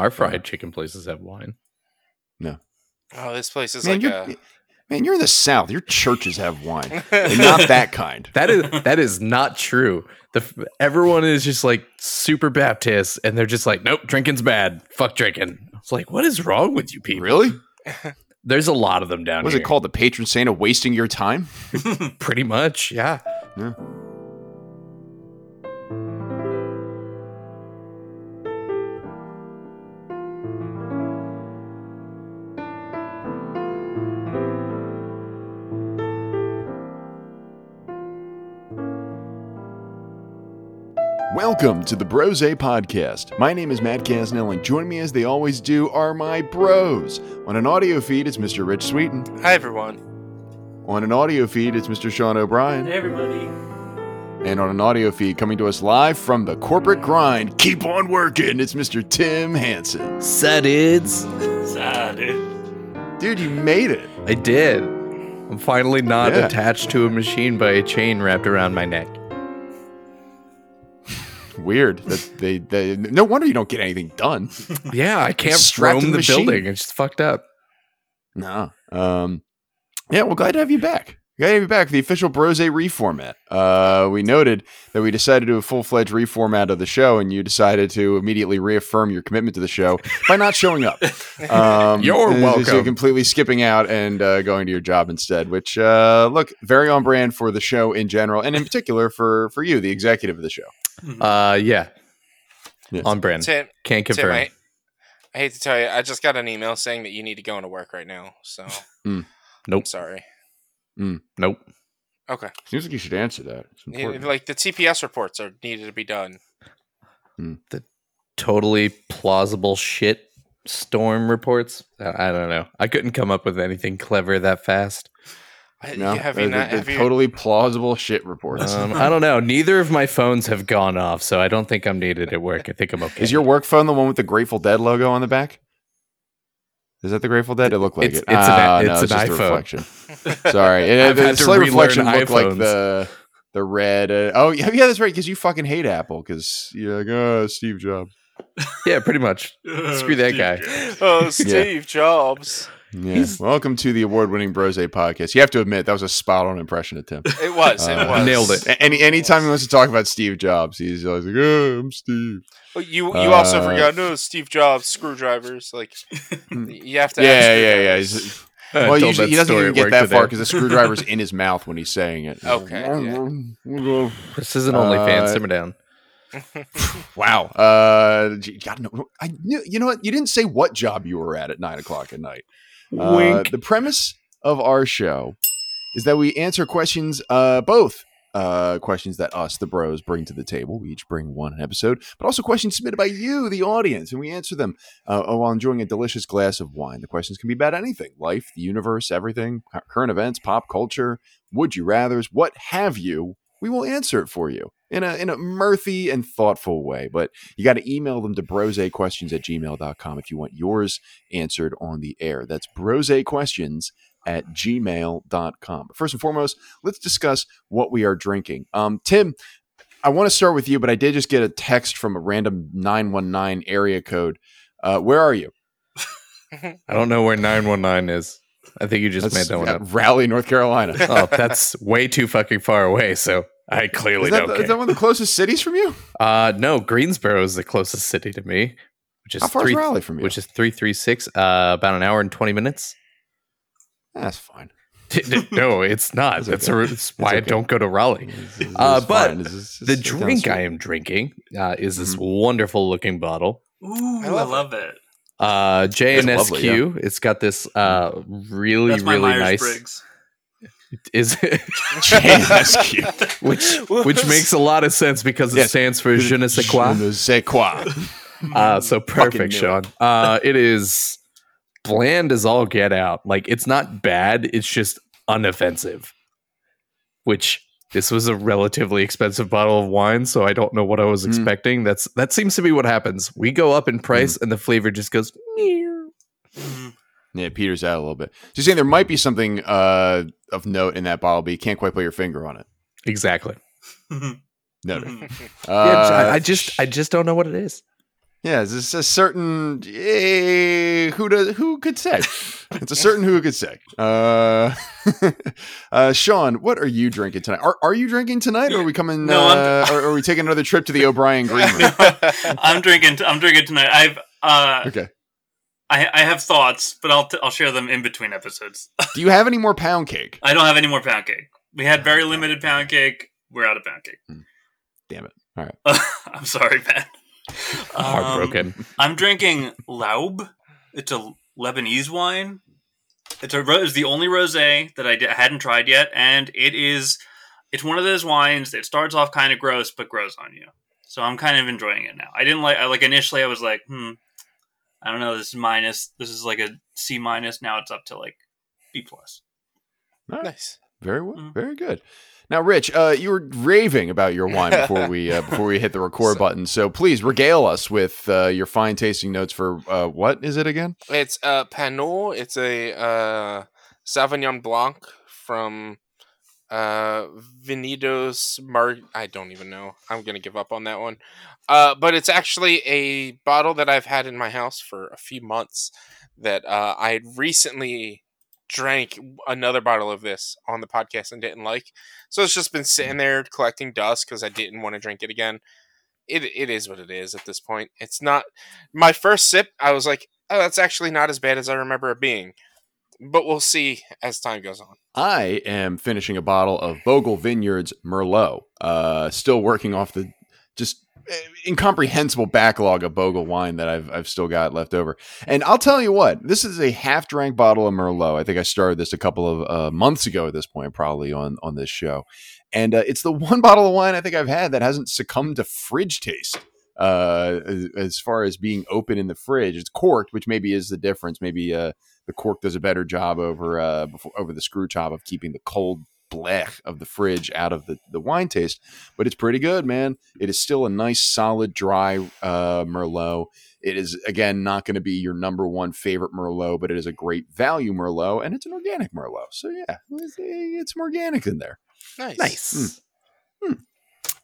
Our fried chicken places have wine. No. Oh, this place is Man, like you're, a. man, you're in the South. Your churches have wine, and not that kind. That is that is not true. The everyone is just like super Baptist, and they're just like, nope, drinking's bad. Fuck drinking. It's like, what is wrong with you people? Really? There's a lot of them down What is here. Was it called? The patron saint of wasting your time? Pretty much, yeah. Welcome to the Brose podcast. My name is Matt Casnell, and join me as they always do are my bros. On an audio feed, it's Mr. Rich Sweeten. Hi, everyone. On an audio feed, it's Mr. Sean O'Brien. Hey everybody. And on an audio feed coming to us live from the corporate grind, keep on working, it's Mr. Tim Hansen. Sadids. Sad, dude. Dude, you made it. I did. I'm finally not Yeah. attached to a machine by a chain wrapped around my neck. Weird. That they, they no wonder you don't get anything done. Yeah, I can't roam the the building. It's fucked up. No. Um Yeah, well glad to have you back. Glad to be back for the official Brose reformat. Uh we noted that we decided to do a full fledged reformat of the show, and you decided to immediately reaffirm your commitment to the show by not showing up. Um, You're and just, welcome. completely skipping out and uh, going to your job instead, which uh, look very on brand for the show in general, and in particular for for you, the executive of the show. Uh, yeah, Yes. on brand. Tim, Can't Tim confirm. I, I hate to tell you, I just got an email saying that you need to go into work right now. So, Mm. Nope. sorry. Nope. Okay. Seems like you should answer that. It's Like the TPS reports are needed to be done. The totally plausible shit storm reports. I I don't know. I couldn't come up with anything clever that fast. I- No, have they're- you not? they're Have you, totally plausible shit reports. Um, I don't know. Neither of my phones have gone off, so I don't think I'm needed at work. I think I'm okay. Is your work phone the one with the Grateful Dead logo on the back? Is that the Grateful Dead? It looked like It's- it. it's an- Ah, it's no, an just a iPhone. reflection. Sorry, it, I've the had slight relearn reflection looked like the the red. Uh, oh yeah, yeah, that's right. Because you fucking hate Apple. Because you're like, oh, Steve Jobs. yeah, pretty much. Screw that guy. oh, Steve Jobs. Yeah. He's- Welcome to the award-winning Brose podcast. You have to admit that was a spot-on impression of Tim. It was. It Uh, was. nailed it. A- Any anytime he wants to talk about Steve Jobs, he's always like, "Oh, I'm Steve." Oh, You you also Uh, forgot no Steve Jobs screwdrivers. Like you have to. Yeah, have yeah, yeah. screwdrivers. He's- well, told usually, he doesn't story even get work that today. far because the screwdriver's in his mouth when he's saying it. Okay, yeah. This isn't OnlyFans. Uh, Simmer down. Wow. Uh, gee, God, no, I knew. You know what? You didn't say what job you were at at nine o'clock at night. Uh, the premise of our show is that we answer questions, uh, both uh, questions that us, the bros, bring to the table. We each bring one episode, but also questions submitted by you, the audience, and we answer them uh, while enjoying a delicious glass of wine. The questions can be about anything life, the universe, everything, current events, pop culture, would you rathers, what have you. We will answer it for you in a in a mirthy and thoughtful way. But you got to email them to brosequestions at gmail.com if you want yours answered on the air. That's brosequestions at gmail.com. But first and foremost, let's discuss what we are drinking. Um, Tim, I want to start with you, but I did just get a text from a random 919 area code. Uh, where are you? I don't know where 919 is. I think you just That's made that one up. Raleigh, North Carolina. Oh, that's way too fucking far away. So I clearly that, don't is care. that one of the closest cities from you? Uh, no, Greensboro is the closest city to me, which is How far three, is Raleigh from you? which is three three six. Uh, about an hour and twenty minutes. That's fine. no, it's not. It's That's, okay. a, that's why I okay. don't go to Raleigh. It's- it's Uh, but fine. It's- it's- The drink. I am drinking uh, is this Mm-hmm. wonderful looking bottle. Ooh, I I love love, it. Uh, It's lovely, JNSQ. It's got this uh, really That's my really Myers nice. Briggs. Is JNSQ. which which makes a lot of sense because it Yes. stands for je ne sais quoi. Je ne sais quoi. Uh, so perfect, Sean. Uh, it is bland as all get out. Like it's not bad. It's just unoffensive. Which this was a relatively expensive bottle of wine, so I don't know what I was Mm. expecting. That's that seems to be what happens. We go up in price, and the flavor just goes. "Meow." Yeah, it peters out a little bit. So you're saying there might be something uh, of note in that bottle, but you can't quite put your finger on it. Exactly. Noted. Mhm. Uh, yeah, I, I just I just don't know what it is. Yeah, it's just a certain eh, who does who could say? It's a certain who could say. Uh, uh, Sean, what are you drinking tonight? Are, are you drinking tonight, or are we coming? No, uh, or are we taking another trip to the O'Brien Green Room? I'm drinking. I'm drinking tonight. I've uh, Okay. I I have thoughts, but I'll t- I'll share them in between episodes. Do you have any more pound cake? I don't have any more pound cake. We had very limited pound cake. We're out of pound cake. Damn it! Alright. I'm sorry, man. Um, Heartbroken. I'm drinking Laub. It's a Lebanese wine. It's a it's the only rosé that I, I hadn't tried yet, and it is it's one of those wines that starts off kind of gross but grows on you. So I'm kind of enjoying it now. I didn't like I, like initially I was like, hmm, I don't know. This is minus. This is like a C minus. Now it's up to like B plus. nice. Very well, Mm. very good. Now, Rich, uh, you were raving about your wine before we uh, before we hit the record So- button. So please regale us with uh, your fine tasting notes for uh, what is it again? It's uh Panot. It's a uh Sauvignon Blanc from uh Vinidos Mar I don't even know. I'm gonna give up on that one. Uh but it's actually a bottle that I've had in my house for a few months that uh I had recently drank another bottle of this on the podcast and didn't like. So it's just been sitting there collecting dust because I didn't want to drink it again. It it is what it is at this point. It's not my first sip, I was like, oh, that's actually not as bad as I remember it being. But we'll see as time goes on. I am finishing a bottle of Bogle Vineyards Merlot. Uh, still working off the just eh, incomprehensible backlog of Bogle wine that I've I've still got left over. And I'll tell you what, this is a half drank bottle of Merlot. I think I started this a couple of uh, months ago at this point, probably on on this show. And uh, it's the one bottle of wine I think I've had that hasn't succumbed to fridge taste. Uh, as, as far as being open in the fridge, it's corked, which maybe is the difference. Maybe uh, the cork does a better job over uh, before, over the screw top of keeping the cold blech of the fridge out of the, the wine taste. But it's pretty good, man. It is still a nice, solid, dry uh, Merlot. It is again not going to be your number one favorite Merlot, but it is a great value Merlot, and it's an organic Merlot. So yeah, it's, it's some organic in there. Nice. Nice.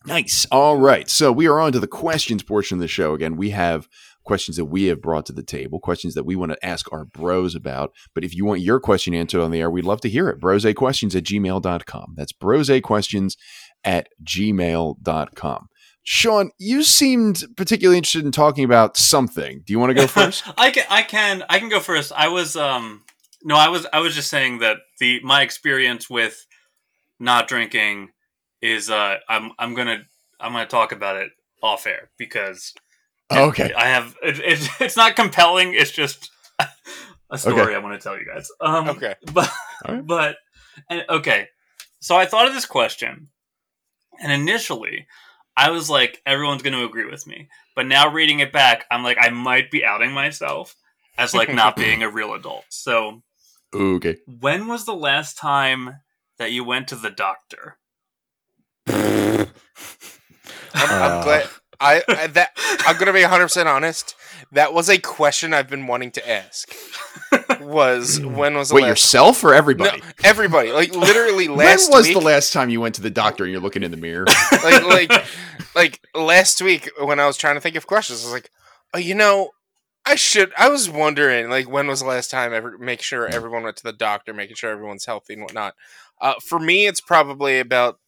Nice. All right. So we are on to the questions portion of the show. Again, we have questions that we have brought to the table, questions that we want to ask our bros about. But if you want your question answered on the air, we'd love to hear it. Brosequestions at gmail.com. That's brosequestions at gmail.com. Sean, you seemed particularly interested in talking about something. Do you want to go first? I can I can I can go first. I was um no, I was I was just saying that the my experience with not drinking is uh I'm I'm gonna I'm gonna talk about it off air because okay. I have it, it's it's not compelling. It's just a story Okay. I want to tell you guys. Um, Okay. but All right. but and, okay. So I thought of this question, and initially I was like, everyone's going to agree with me. But now reading it back, I'm like, I might be outing myself as like not being a real adult. So Okay. when was the last time that you went to the doctor? I'm, Uh. I'm glad. I, I that I'm gonna be 100 percent honest. That was a question I've been wanting to ask. Was when was the Wait, last? yourself or everybody? No, everybody. Like literally when last was week. the last time you went to the doctor and you're looking in the mirror? like like like last week when I was trying to think of questions, I was like, oh, you know, I should. I was wondering like when was the last time ever make sure everyone went to the doctor, making sure everyone's healthy and whatnot. Uh, for me, it's probably about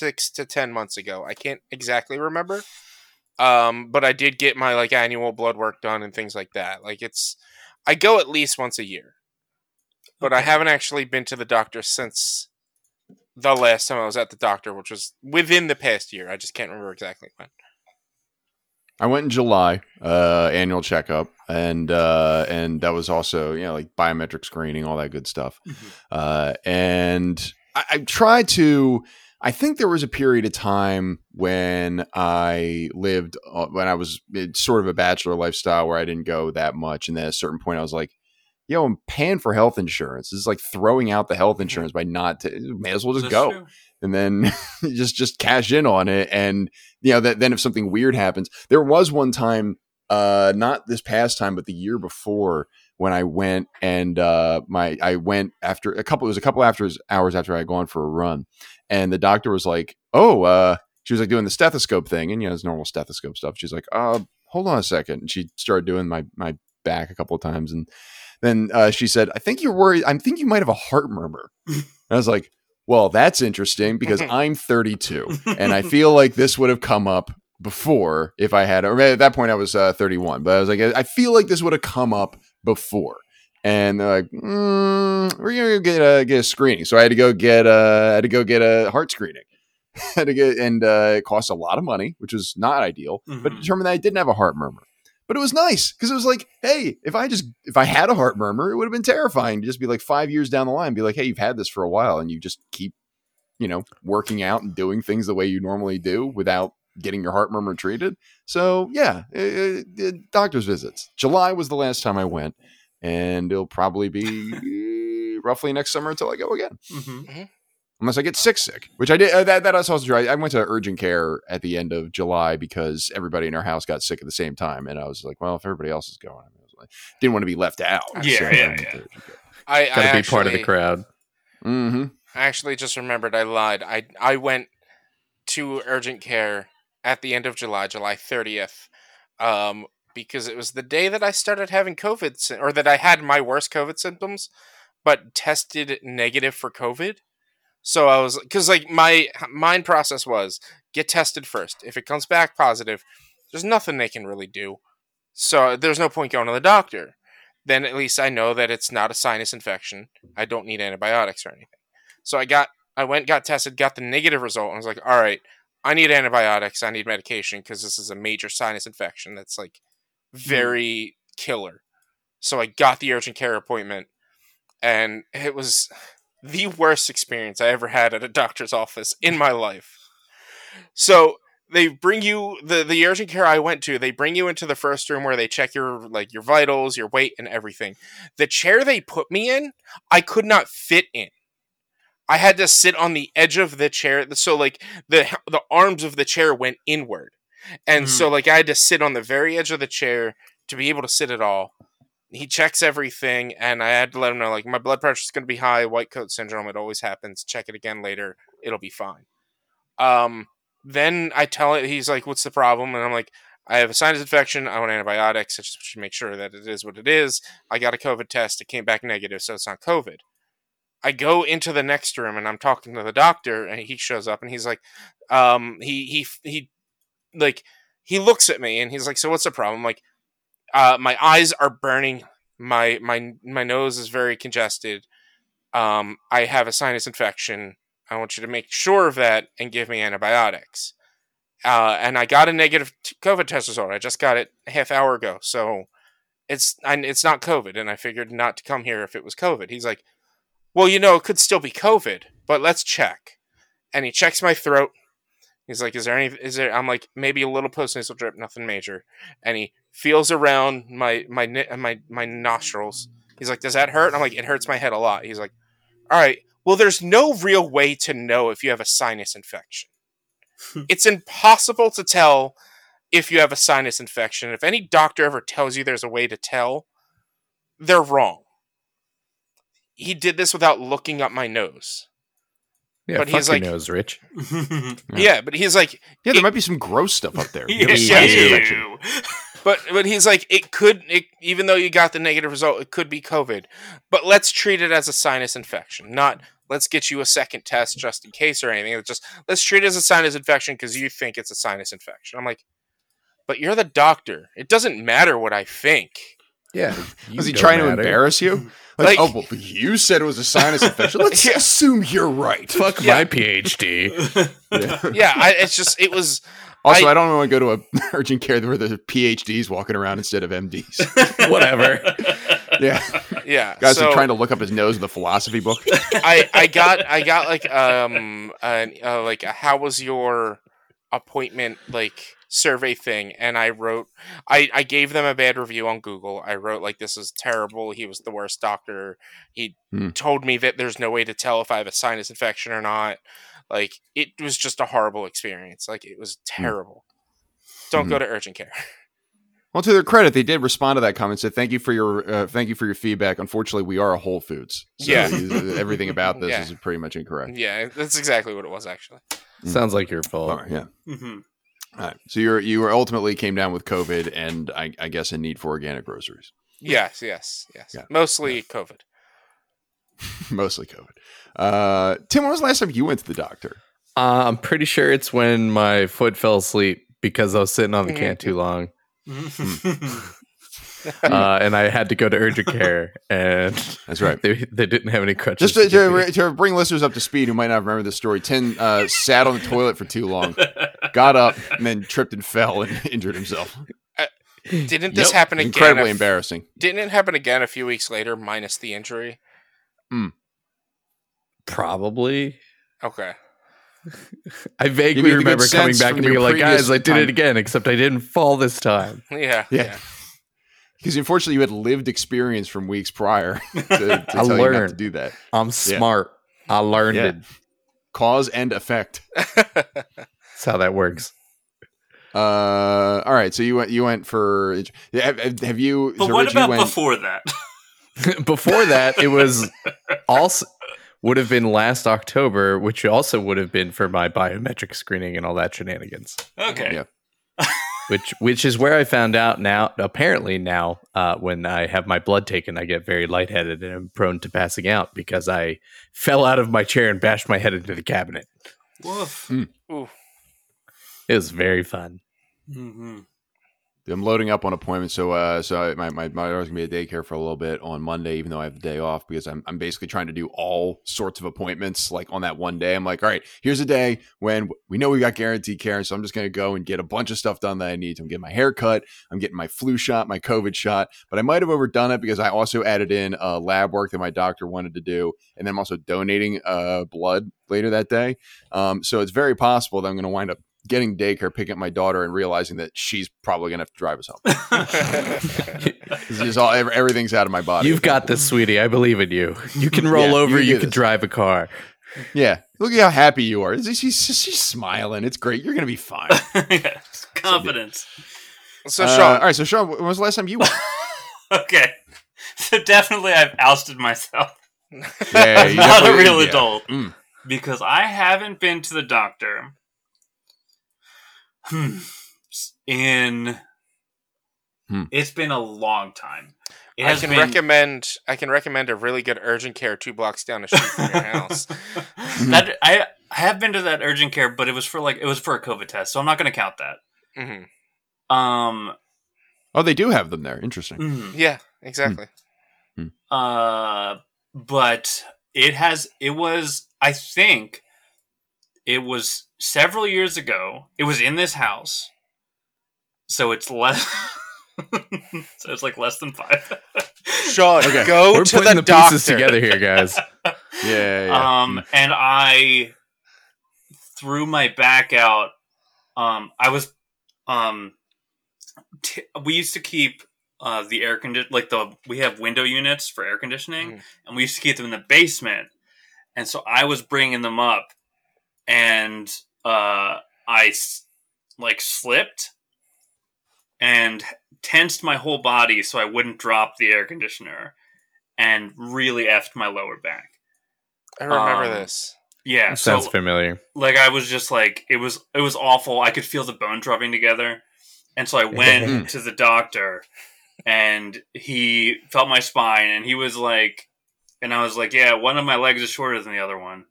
six to ten months ago. I can't exactly remember. Um, but I did get my like annual blood work done and things like that. Like it's, I go at least once a year, but I haven't actually been to the doctor since the last time I was at the doctor, which was within the past year. I just can't remember exactly when. I went in July, uh, annual checkup, and uh, and that was also you know like biometric screening, all that good stuff. Uh, and I, I tried to. I think there was a period of time when I lived uh, when I was it's sort of a bachelor lifestyle where I didn't go that much, and then at a certain point I was like, "Yo, I'm paying for health insurance. This is like throwing out the health insurance by not. T- may as well just That's go." true. and then just just cash in on it and you know that then if something weird happens there was one time uh not this past time but the year before when i went and uh my i went after a couple it was a couple after hours after i had gone for a run and the doctor was like oh uh she was like doing the stethoscope thing and you know it's normal stethoscope stuff she's like uh hold on a second. And she started doing my my back a couple of times, and then uh, she said, "I think you're worried. I think you might have a heart murmur." and I was like, "Well, that's interesting because I'm 32, and I feel like this would have come up before if I had, or at that point I was uh, 31, but I was like, I feel like this would have come up before." And they're like, mm, "We're gonna get a get a screening," so I had to go get a I had to go get a heart screening. had to get, and uh, it cost a lot of money, which was not ideal. But Mhm. determined that I didn't have a heart murmur. But it was nice because it was like, hey, if I just if I had a heart murmur, it would have been terrifying to just be like five years down the line, be like, hey, you've had this for a while, and you just keep, you know, working out and doing things the way you normally do without getting your heart murmur treated. So yeah, uh, uh, doctor's visits. July was the last time I went, and it'll probably be roughly next summer until I go again Mhm. unless I get sick, sick, which I did. Uh, that that was also true. I, I went to urgent care at the end of July because everybody in our house got sick at the same time, and I was like, well, if everybody else is going, I was like, didn't want to be left out. Yeah, yeah, yeah. I, Got to I be part of the crowd. Mm-hmm. I actually just remembered I lied. I I went to urgent care at the end of July, July 30th, um, because it was the day that I started having COVID, or that I had my worst COVID symptoms, but tested negative for COVID. So I was, because like my mind process was get tested first. If it comes back positive, there's nothing they can really do. So there's no point going to the doctor. Then at least I know that it's not a sinus infection. I don't need antibiotics or anything. So I got I went got tested, got the negative result, and I was like, all right, I need antibiotics, I need medication because this is a major sinus infection that's like mm-hmm. very killer. So I got the urgent care appointment, and it was the worst experience I ever had at a doctor's office in my life. So they bring you the the urgent care I went to. They bring you into the first room where they check your like your vitals, your weight, and everything. The chair they put me in, I could not fit in. I had to sit on the edge of the chair, so like the the arms of the chair went inward, and so like I had to sit on the very edge of the chair to be able to sit at all. He checks everything, and I had to let him know like my blood pressure is going to be high, white coat syndrome. It always happens. Check it again later. It'll be fine. Um, then I tell it. He's like, "What's the problem?" And I'm like, "I have a sinus infection. I want antibiotics. I just should make sure that it is what it is. I got a COVID test. It came back negative, so it's not COVID." I go into the next room and I'm talking to the doctor, and he shows up and he's like, um, he he he, like he looks at me and he's like, "So what's the problem?" I'm like, uh, my eyes are burning. My my my nose is very congested. Um, I have a sinus infection. I want you to make sure of that and give me antibiotics. Uh, and I got a negative COVID test result. I just got it a half hour ago, so it's it's not COVID. And I figured not to come here if it was COVID. He's like, well, you know, it could still be COVID, but let's check. And he checks my throat. He's like, is there any? Is there? I'm like, maybe a little post nasal drip, nothing major. And he feels around my my my my nostrils. He's like, does that hurt? I'm like, it hurts my head a lot. He's like, all right. Well, there's no real way to know if you have a sinus infection. Hmm. it's impossible to tell if you have a sinus infection. If any doctor ever tells you there's a way to tell, they're wrong. He did this without looking up my nose. Yeah, But fuck he's your like- nose, Rich. Yeah. Yeah, but he's like, Yeah, there It- might be some gross stuff up there. Yeah, Yeah. sinus ew. infection. but but he's like, it could, it, even though you got the negative result, it could be COVID. But let's treat it as a sinus infection, not let's get you a second test just in case or anything. It's just let's treat it as a sinus infection because you think it's a sinus infection. I'm like, but you're the doctor. It doesn't matter what I think. Yeah. Was he trying don't to embarrass you? Like, Like- oh, well, you said it was a sinus infection. Let's Yeah. assume you're right. Fuck Yeah. my PhD. Yeah. Yeah, I, it's just it was. Also, I, I- don't want to go to a urgent care where there's PhDs walking around instead of MDs. Whatever. yeah, Yeah, guys so are trying to look up his nose in the philosophy book. I I got I got like um an, uh, like a how was your appointment like survey thing and I wrote I I gave them a bad review on Google. I wrote like this is terrible. He was the worst doctor. He Hmm. told me that there's no way to tell if I have a sinus infection or not. Like it was just a horrible experience. Like it was terrible. Don't go to urgent care. Well, to their credit, they did respond to that comment. Said thank you for your uh, thank you for your feedback. Unfortunately, we are a Whole Foods. So Yeah. everything about this Yeah. is pretty much incorrect. yeah, that's exactly what it was actually. Sounds like your fault. All right, yeah. Mhm. All right. So you're you were ultimately came down with COVID and I, I guess a need for organic groceries. Yes, yes, yes. Yeah. Mostly COVID. Mostly COVID. Uh, Tim, when was the last time you went to the doctor? Uh, I'm pretty sure it's when my foot fell asleep because I was sitting on the can too long, uh, and I had to go to urgent care, and That's right. they, they didn't have any crutches. Just to, to to, to bring listeners up to speed who might not remember this story, Tim uh, sat on the toilet for too long, got up, and then tripped and fell and injured himself. Uh, didn't this Yep. happen again? Incredibly a f- embarrassing. Didn't it happen again a few weeks later, minus the injury? Hmm. Probably. Okay. I vaguely the remember coming back and being like, previous guys, I did time." it again, except I didn't fall this time. Yeah. Yeah. Yeah. Because unfortunately, you had lived experience from weeks prior to, to I tell you not to do that. I'm smart. I learned Yeah. it. Cause and effect. That's how that works. Uh, all right. So you went. You went for. Have, have- have you? but so what Rich, about went- before that? Before that, it was also would have been last October, which also would have been for my biometric screening and all that shenanigans. Okay. Yeah. Which which is where I found out now. Apparently now, uh, when I have my blood taken, I get very lightheaded and I'm prone to passing out because I fell out of my chair and bashed my head into the cabinet. Woof. Ooh. It was very fun. hmm I'm loading up on appointments. So, uh, so I, my my my daughter's gonna be at daycare for a little bit on Monday, even though I have the day off because I'm I'm basically trying to do all sorts of appointments like on that one day. I'm like, all right, here's a day when we know we got guaranteed care, so I'm just gonna go and get a bunch of stuff done that I need. I'm getting my hair cut, I'm getting my flu shot, my COVID shot, but I might have overdone it because I also added in uh, lab work that my doctor wanted to do, and then I'm also donating uh, blood later that day. Um, so it's very possible that I'm gonna wind up getting daycare, picking up my daughter, and realizing that she's probably gonna have to drive us home. Just all everything's out of my body. You've got this, sweetie. I believe in you. You can roll Yeah, over. you You, can this. drive a car. yeah. Look at how happy you are. She's, she's, she's smiling. It's great. You're gonna be fine. yes. Confidence. So, Uh, Sean, all right. So Sean, when was the last time you? Okay. So definitely I've ousted myself. Yeah, I'm not a real yeah. adult. Mm. Because I haven't been to the doctor hmm, in Hmm. it's been a long time. It I can been recommend I can recommend a really good urgent care two blocks down the street from your house. that I I have been to that urgent care, but it was for like it was for a COVID test, so I'm not going to count that. hmm Um, Oh, they do have them there. Interesting. mhm. Yeah, exactly. uh, but it has it was I think it was several years ago. It was in this house, so it's less. so it's like less than five. Sean, Okay. go We're to putting the, the, doctor. pieces together here, guys. Yeah. yeah, yeah. Um, and I threw my back out. Um, I was, um, t- we used to keep uh, the air condition like the we have window units for air conditioning, Mm. and we used to keep them in the basement. And so I was bringing them up, and uh, I s- like slipped and tensed my whole body so I wouldn't drop the air conditioner, and really effed my lower back. I remember Um, this. Yeah, so Sounds familiar. like I was just like it was it was awful. I could feel the bones rubbing together, and so I went to the doctor, and he felt my spine, and he was like, and I was like, yeah, one of my legs is shorter than the other one,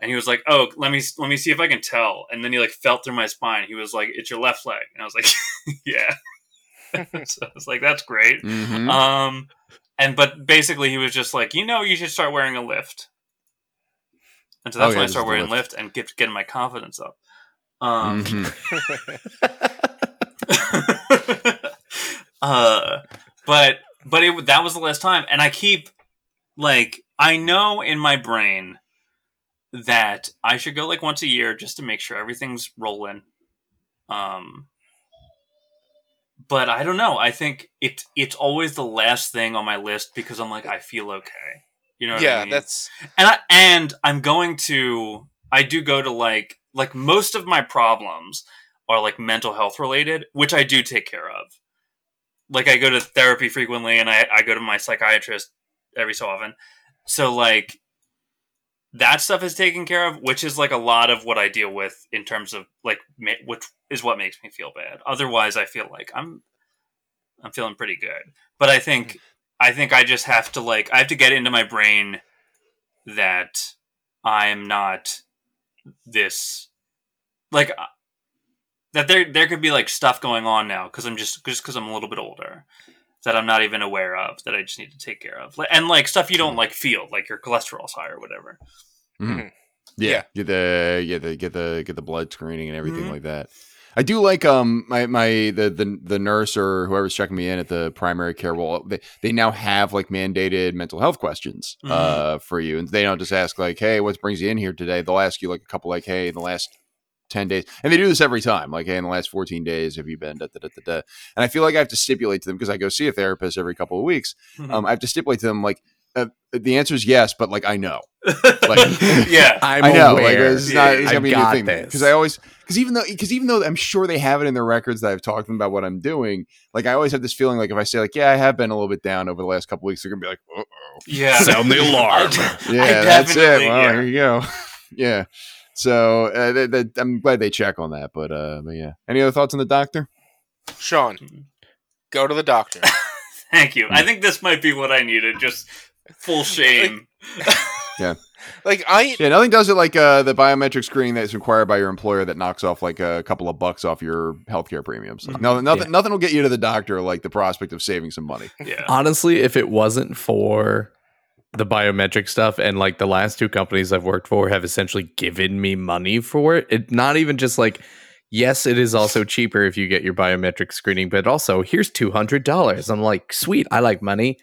and he was like, oh, let me let me see if I can tell, and then he like felt through my spine. He was like, it's your left leg, and I was like, yeah. so I was like, that's great. Mhm. Um, and but basically, he was just like, you know, you should start wearing a lift. And so Oh, that's yeah, when I this started wearing lift. lift and get getting my confidence up. Um, Mhm. uh, but but it that was the last time, and I keep like I know in my brain that I should go like once a year just to make sure everything's rolling. Um, but I don't know. I think it it's always the last thing on my list because I'm like I feel okay. You know? What yeah, I mean? that's and I, and I'm going to I do go to like like most of my problems are like mental health related, which I do take care of. Like I go to therapy frequently, and I I go to my psychiatrist every so often. So like that stuff is taken care of, which is like a lot of what I deal with in terms of like which is what makes me feel bad. Otherwise, I feel like I'm I'm feeling pretty good. But I think I think I just have to like I have to get into my brain that I'm not this like uh, that there there could be like stuff going on now because I'm just just because I'm a little bit older that I'm not even aware of that I just need to take care of and like stuff you don't like feel like your cholesterol's high or whatever. Mhm. Yeah, Yeah. get the get the get the get the blood screening and everything Mhm. like that. I do like um my my the the the nurse or whoever's checking me in at the primary care. Well, they, they now have like mandated mental health questions Mhm. uh for you, and they don't just ask like, "Hey, what brings you in here today?" They'll ask you like a couple like, "Hey, in the last." 10 days and they do this every time like hey in the last 14 days have you been da, da, da, da, da. and i feel like i have to stipulate to them because i go see a therapist every couple of weeks um, i have to stipulate to them like uh, the answer is yes but like i know like yeah. I'm I know, aware. like it's not, it's I've gonna be a new thing because I always because even though because even though I'm sure they have it in their records that I've talked to them about what I'm doing, like I always have this feeling like if I say like yeah I have been a little bit down over the last couple of weeks, they're gonna be like uh oh Yeah. Sound the alarm. yeah that's it definitely- well yeah. here you go yeah so uh, they, they, I'm glad they check on that but uh but yeah any other thoughts on the doctor Sean, go to the doctor. Thank you. I think this might be what I needed. Just full shame. yeah. Like I yeah nothing does it like uh the biometric screening that's required by your employer that knocks off like a couple of bucks off your healthcare premiums like, nothing nothing Yeah. nothing will get you to the doctor like the prospect of saving some money Yeah. Honestly, if it wasn't for the biometric stuff and like the last two companies I've worked for have essentially given me money for it, it not even just like yes, it is also cheaper if you get your biometric screening, but also here's two hundred dollars. I'm like, sweet, I like money.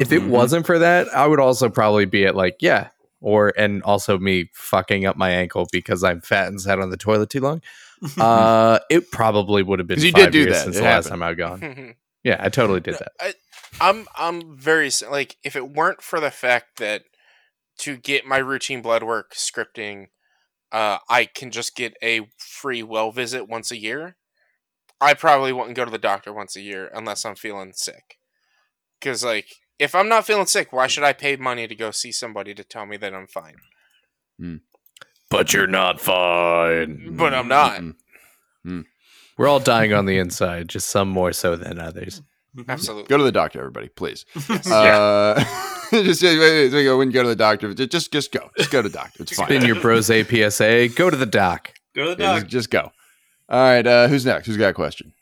If it Mhm. wasn't for that, I would also probably be at like, yeah, or and also me fucking up my ankle because I'm fat and sat on the toilet too long. Uh, it probably would have been. you five did do years that. since It the last time I've gone. Yeah, I totally did that. I, I'm I'm very like if it weren't for the fact that to get my routine blood work scripting, uh, I can just get a free well visit once a year. I probably wouldn't go to the doctor once a year unless I'm feeling sick. Because like if I'm not feeling sick, why should I pay money to go see somebody to tell me that I'm fine? Hmm. But you're not fine. But I'm not. Mm-mm. We're all dying on the inside, just some more so than others. Absolutely. Go to the doctor, everybody, please. Uh, just uh, when you go to the doctor, ju- just just go, just go to the doctor. It's fine. Spin your bros APSA. Go to the doc. Go to the Yeah, doc. just, just go. All right, uh, who's next? Who's got a question?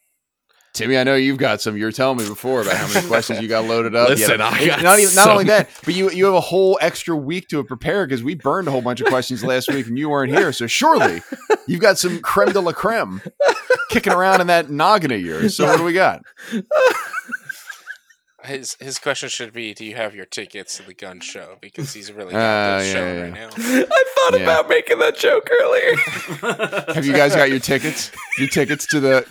Timmy, I know you've got some. You were telling me before about how many questions you got loaded up. Listen, Yeah, I got not even not only that, but you you have a whole extra week to prepare because we burned a whole bunch of questions last week and you weren't here. So surely you've got some creme de la creme kicking around in that noggin of yours. So what do we got? His his question should be, do you have your tickets to the gun show? Because he's really Uh, got this yeah, show yeah. right now. I thought Yeah. about making that joke earlier. Have you guys got your tickets? Your tickets to the?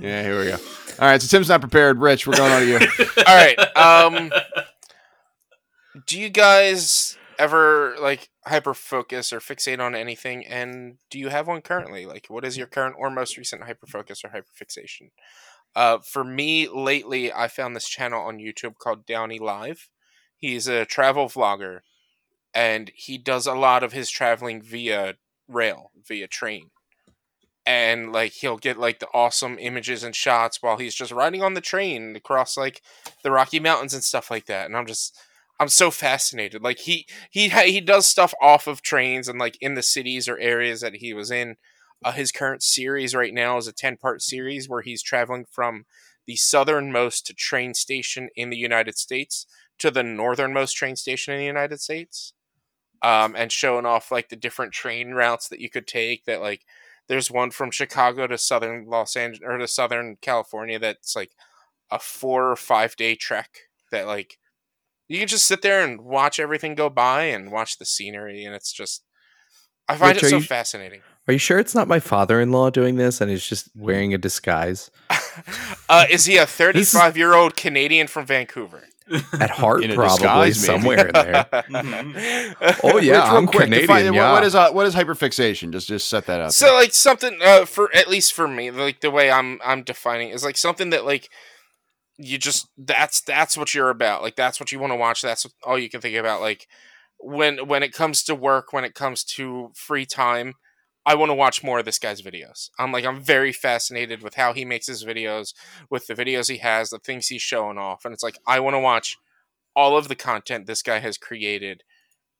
Yeah, here we go. All right, so Tim's not prepared. Rich, we're going on to you. All right. Um, do you guys ever like hyper focus or fixate on anything? And do you have one currently? Like, what is your current or most recent hyper focus or hyper fixation? Uh, for me, lately, I found this channel on YouTube called Downie Live. He's a travel vlogger, and he does a lot of his traveling via rail, via train. And like he'll get like the awesome images and shots while he's just riding on the train across like the Rocky Mountains and stuff like that. And I'm just I'm so fascinated. Like he he he does stuff off of trains and like in the cities or areas that he was in. Uh, his current series right now is a 10 part series where he's traveling from the southernmost train station in the United States to the northernmost train station in the United States. Um, and showing off like the different train routes that you could take that like there's one from Chicago to southern Los Angeles or to southern California that's like a four or five day trek that like you can just sit there and watch everything go by and watch the scenery and it's just I find Rich, it so you- fascinating. Are you sure it's not my father-in-law doing this and he's just wearing a disguise? uh, is he a 35 year old Canadian from Vancouver? At heart, probably disguise, somewhere in there. Mhm. Oh yeah, Rich, real I'm quick, Canadian. define- what- yeah. what is uh, what is hyperfixation? Just just set that up. So like something uh, for at least for me, like the way I'm I'm defining it is like something that like you just that's that's what you're about. Like that's what you want to watch. That's all you can think about. Like when when it comes to work, when it comes to free time, I want to watch more of this guy's videos. I'm like, I'm very fascinated with how he makes his videos, with the videos he has, the things he's showing off. And it's like, I want to watch all of the content this guy has created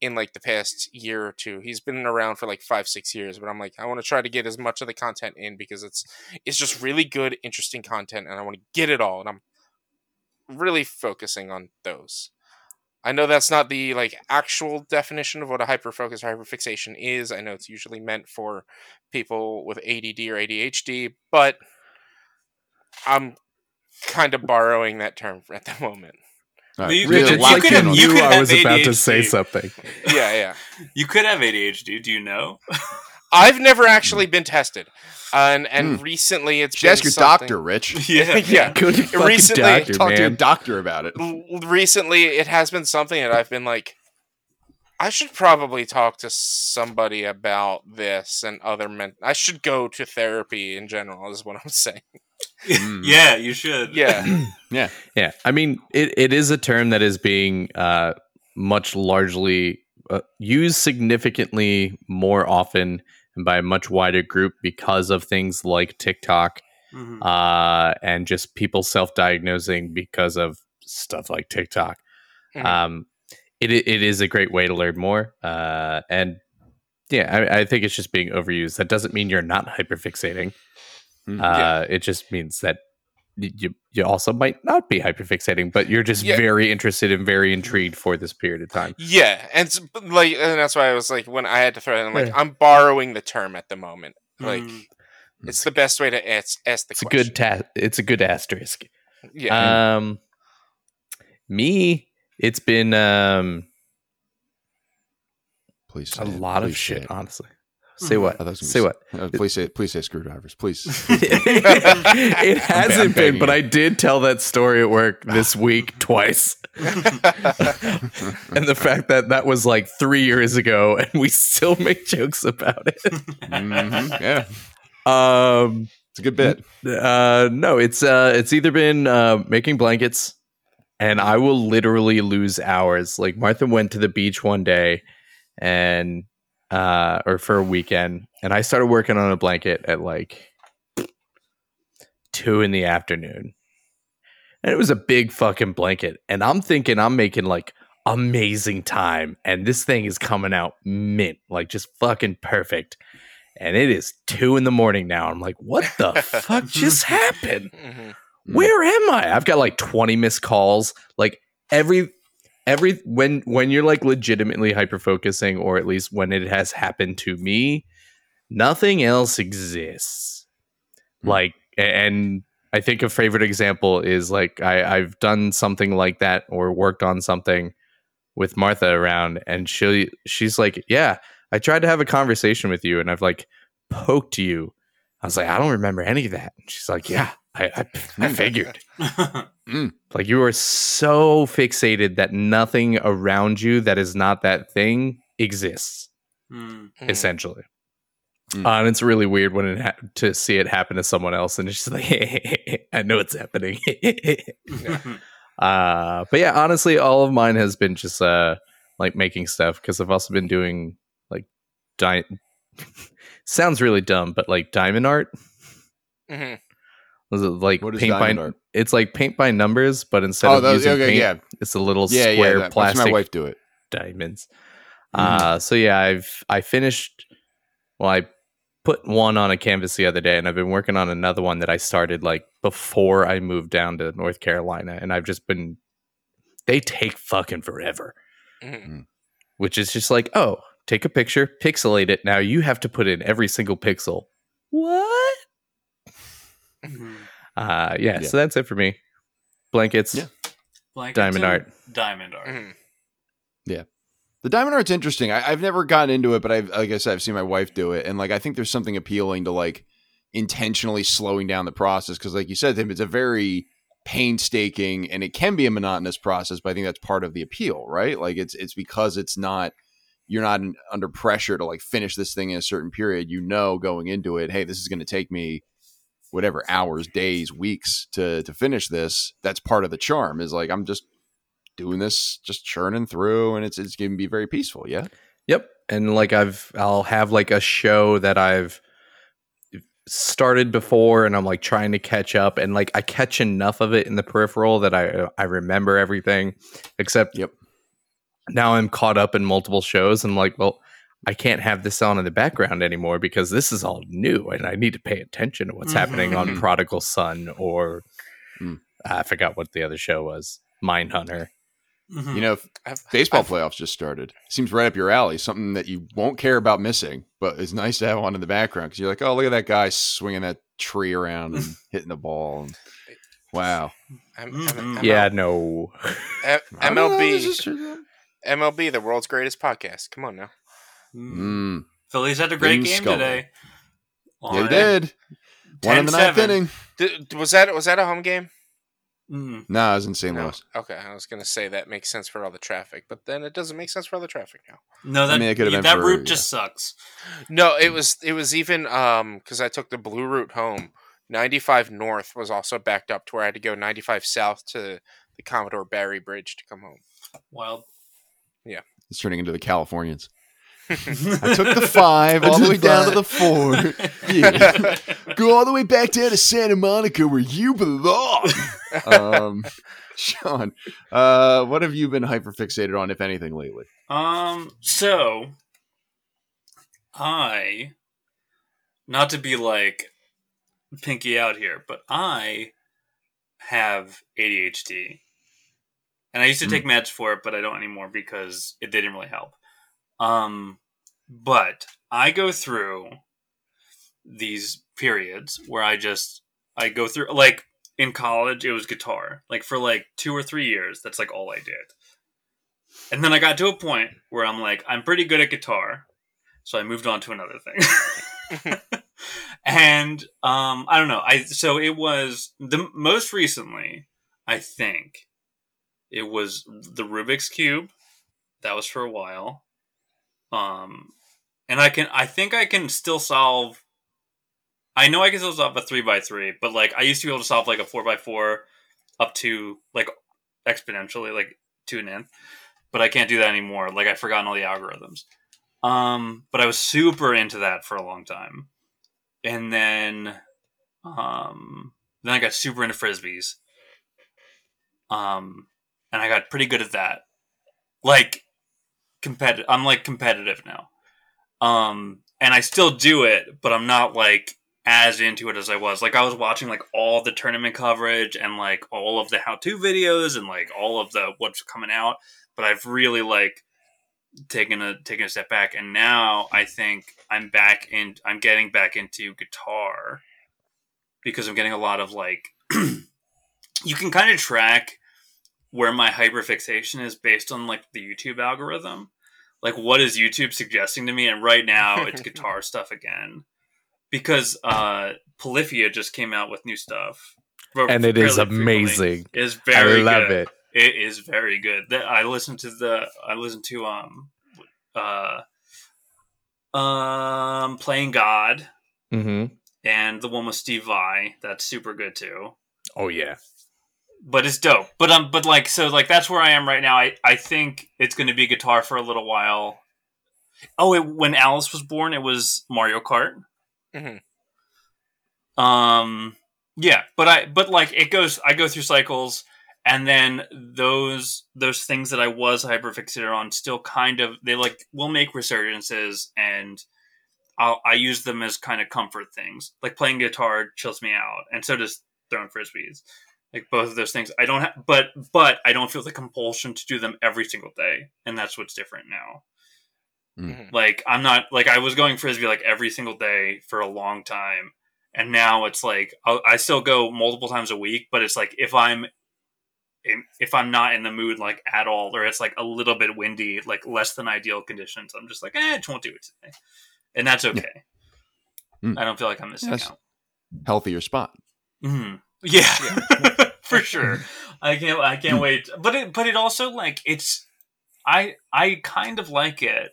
in like the past year or two. He's been around for like five, six years, but I'm like, I want to try to get as much of the content in because it's it's just really good, interesting content, and I want to get it all. And I'm really focusing on those. I know that's not the like actual definition of what a hyperfocus or hyperfixation is. I know it's usually meant for people with ADD or ADHD, but I'm kind of borrowing that term at the moment. All You really could- you could have- you knew could I have was about to say something. Yeah, yeah. You could have ADHD. Do you know? I've never actually been tested, and and Hmm. recently it's You should been ask your something- doctor, Rich. yeah. yeah. Go to fucking Recently, doctor, Talk to your man. doctor about it. L- recently it has been something that I've been like I should probably talk to somebody about this and other men I should go to therapy in general is what I'm saying. Mm. yeah, you should. Yeah. Yeah, Yeah. I mean, it, it is a term that is being uh, much largely uh, used significantly more often and by a much wider group because of things like TikTok Mhm. uh, and just people self-diagnosing because of stuff like TikTok. Mhm. Um, it it is a great way to learn more, uh, and yeah, I, I think it's just being overused. That doesn't mean you're not hyperfixating. Mm. Uh, It just means that y- you you also might not be hyperfixating, but you're just Yeah. very interested and very intrigued for this period of time. yeah, and like and that's why I was like when I had to throw it in, I'm like Yeah. I'm borrowing the term at the moment. Like Mm. it's the best way to ask, ask the It's a good ta- It's a good asterisk. Yeah. Um, me, it's been um Please a lot of Please say shit, it. honestly. Say Mhm. what? I thought it was gonna Say what? Uh, please say please say screwdrivers. Please. it hasn't been, but you. I did tell that story at work this week twice. and the fact that that was like three years ago, and we still make jokes about it. Mhm. Yeah, Um, it's a good bit. uh, no, it's uh, it's either been uh, making blankets, and I will literally lose hours. Like Martha went to the beach one day, and uh, or for a weekend, and I started working on a blanket at like two in the afternoon, and it was a big fucking blanket, and I'm thinking I'm making like amazing time, and this thing is coming out mint, like just fucking perfect. And it is two in the morning now. I'm like, what the fuck just happened? Mhm. Mm. Where am I? I've got like 20 missed calls. Like every every when when you're like legitimately hyper focusing, or at least when it has happened to me, nothing else exists. Hmm. Like and I think a favorite example is like I, I've done something like that or worked on something with Martha around and she she's like, Yeah, I tried to have a conversation with you and I've like poked you. I was like, I don't remember any of that. And she's like, Yeah, I, I, I figured. Like you are so fixated that nothing around you that is not that thing exists, Mm. Mhm. essentially. Mm. Uh, and it's really weird when it ha- to see it happen to someone else, and it's just like, I know it's happening. uh, but yeah, honestly, all of mine has been just uh, like making stuff because I've also been doing like di- sounds really dumb, but like diamond art. Mhm. Was it like What is paint by? art? It's like paint by numbers, but instead Oh, of those, using okay, paint, yeah, it's a little yeah, yeah. square That, watch plastic my wife do it. diamonds. Mhm. Uh, so yeah, I've I finished. Well, I put one on a canvas the other day, and I've been working on another one that I started like before I moved down to North Carolina, and I've just been. They take fucking forever, Mhm. which is just like, oh, take a picture, pixelate it. Now you have to put in every single pixel. What? Mhm. Uh, yeah, Yeah. So that's it for me. Blankets, Yeah. Blankets diamond art. Diamond art. Mhm. The diamond art's interesting. I, I've never gotten into it, but I've like I said, I've seen my wife do it, and like I think there's something appealing to like intentionally slowing down the process because, like you said, Tim, it's a very painstaking and it can be a monotonous process. But I think that's part of the appeal, right? Like it's it's because it's not you're not under pressure to like finish this thing in a certain period. You know, going into it, hey, this is going to take me whatever hours, days, weeks to to finish this. That's part of the charm. Is like I'm just doing this, just churning through, and it's it's going to be very peaceful. Yeah. Yep. and like I've I'll have like a show that I've started before and I'm like trying to catch up and like I catch enough of it in the peripheral that I I remember everything except Yep. now I'm caught up in multiple shows and like well I can't have this on in the background anymore because this is all new and I need to pay attention to what's happening on Mhm. Prodigal Son or Mm. I forgot what the other show was Mindhunter. Mhm. You know, I've- baseball I've- playoffs just started. Seems right up your alley. Something that you won't care about missing, but it's nice to have on in the background because you're like, oh, look at that guy swinging that tree around and hitting the ball. And, wow. M- Mhm. M- Yeah, no. M- I don't know, this MLB. MLB, the world's greatest podcast. Come on now. Mm. Mm. Phillies had a great Vince game Scully. today. Yeah, they did. One in the ninth 10-7. inning. Did, was that was that a home game? Mm. No, I was in St. No. Louis. Okay, I was gonna say that makes sense for all the traffic, but then it doesn't make sense for all the traffic now. No, that mean, it could have yeah, that for- route yeah. just sucks. No, it was it was even um because I took the blue route home. Ninety five north was also backed up to where I had to go ninety five south to the Commodore Barry Bridge to come home. Wild. Yeah, it's turning into the Californians. I took the five all the way down to the four. Yeah. Go all the way back down to Santa Monica where you belong. um, Sean, uh, what have you been hyperfixated on, if anything, lately? Um, so I not to be like pinky out here, but I have ADHD. And I used to take meds for it, but I don't anymore because it didn't really help. Um but I go through these periods where I just I go through like in college it was guitar. Like for like 2 or 3 years that's like all I did. And then I got to a point where I'm like, I'm pretty good at guitar. So I moved on to another thing. and um, I don't know. I so it was the most recently, I think, it was the Rubik's Cube. That was for a while. Um and I can I think I can still solve I know I can still solve a three by three, but like I used to be able to solve like a four by four up to like exponentially, like to an nth but I can't do that anymore. Like I've forgotten all the algorithms. Um, but I was super into that for a long time, and then, um, then I got super into frisbees. Um, and I got pretty good at that. Like competitive. I'm like competitive now. Um, and I still do it, but I'm not like as into it as I was. Like I was watching like all the tournament coverage and like all of the how-to videos and like all of the what's coming out but I've really like taken a taken a step back, and now I think I'm back in. I'm getting back into guitar because I'm getting a lot of like. you can kind of track where my hyperfixation is based on like the YouTube algorithm. Like, what is YouTube suggesting to me? And right now, it's guitar stuff again because uh Polyphia just came out with new stuff, And it is amazing. It's very I love good. it. It is very good. That I listened to the I listened to um uh um playing God Mm-hmm. and the one with Steve Vai. That's super good too. Oh yeah. But it's dope. But um but like so like that's where I am right now. I I think it's going to be guitar for a little while. Oh, it, when Alice was born, it was Mario Kart. Mhm. Um yeah, but I but like it goes I go through cycles and then those those things that I was hyperfixated on still kind of they like will make resurgences and I'll, I use them as kind of comfort things. Like playing guitar chills me out, and so does throwing frisbees. Like both of those things, I don't have, but but I don't feel the compulsion to do them every single day, and that's what's different now. Mhm. Like I'm not like I was going frisbee like every single day for a long time, and now it's like I'll, I still go multiple times a week, but it's like if I'm if I'm not in the mood like at all, or it's like a little bit windy, like less than ideal conditions, I'm just like, eh, I just won't do it today, and that's okay. Mm. I don't feel like I'm missing Yes. out. Healthier spot. Mhm. Yeah, for sure. I can't. I can't wait. But it. But it also like it's. I I kind of like it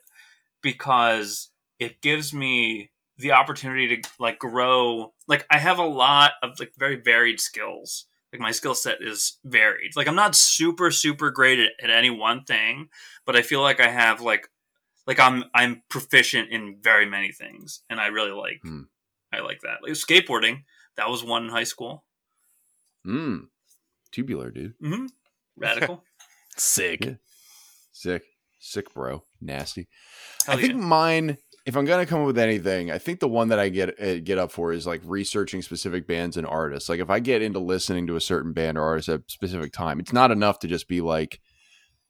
because it gives me the opportunity to like grow. Like I have a lot of like very varied skills. Like my skill set is varied. Like I'm not super super great at, at any one thing, but I feel like I have like like I'm I'm proficient in very many things, and I really like Hmm. I like that. Like skateboarding, that was one in high school. Mm. Tubular, dude. Mm-hmm. Radical. Sick. Yeah. Sick. Sick, bro. Nasty. Hell I think yeah. mine. If I'm gonna come up with anything, I think the one that I get uh, get up for is like researching specific bands and artists. Like if I get into listening to a certain band or artist at a specific time, it's not enough to just be like,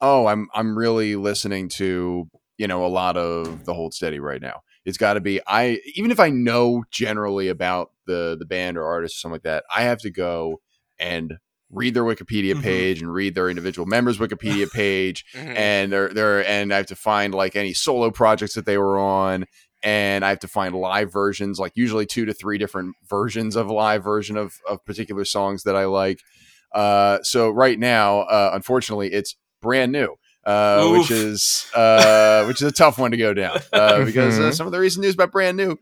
"Oh, I'm I'm really listening to you know a lot of the Hold Steady right now." It's got to be I even if I know generally about the the band or artist or something like that, I have to go and read their Wikipedia Mhm. page and read their individual members' Wikipedia page Mhm. and they're, and I have to find like any solo projects that they were on, and I have to find live versions, like usually two to three different versions of live version of of particular songs that I like. Uh, so right now, uh, unfortunately, it's brand new. Uh, which is uh, which is a tough one to go down uh, because uh, Mhm. some of the recent news about brand new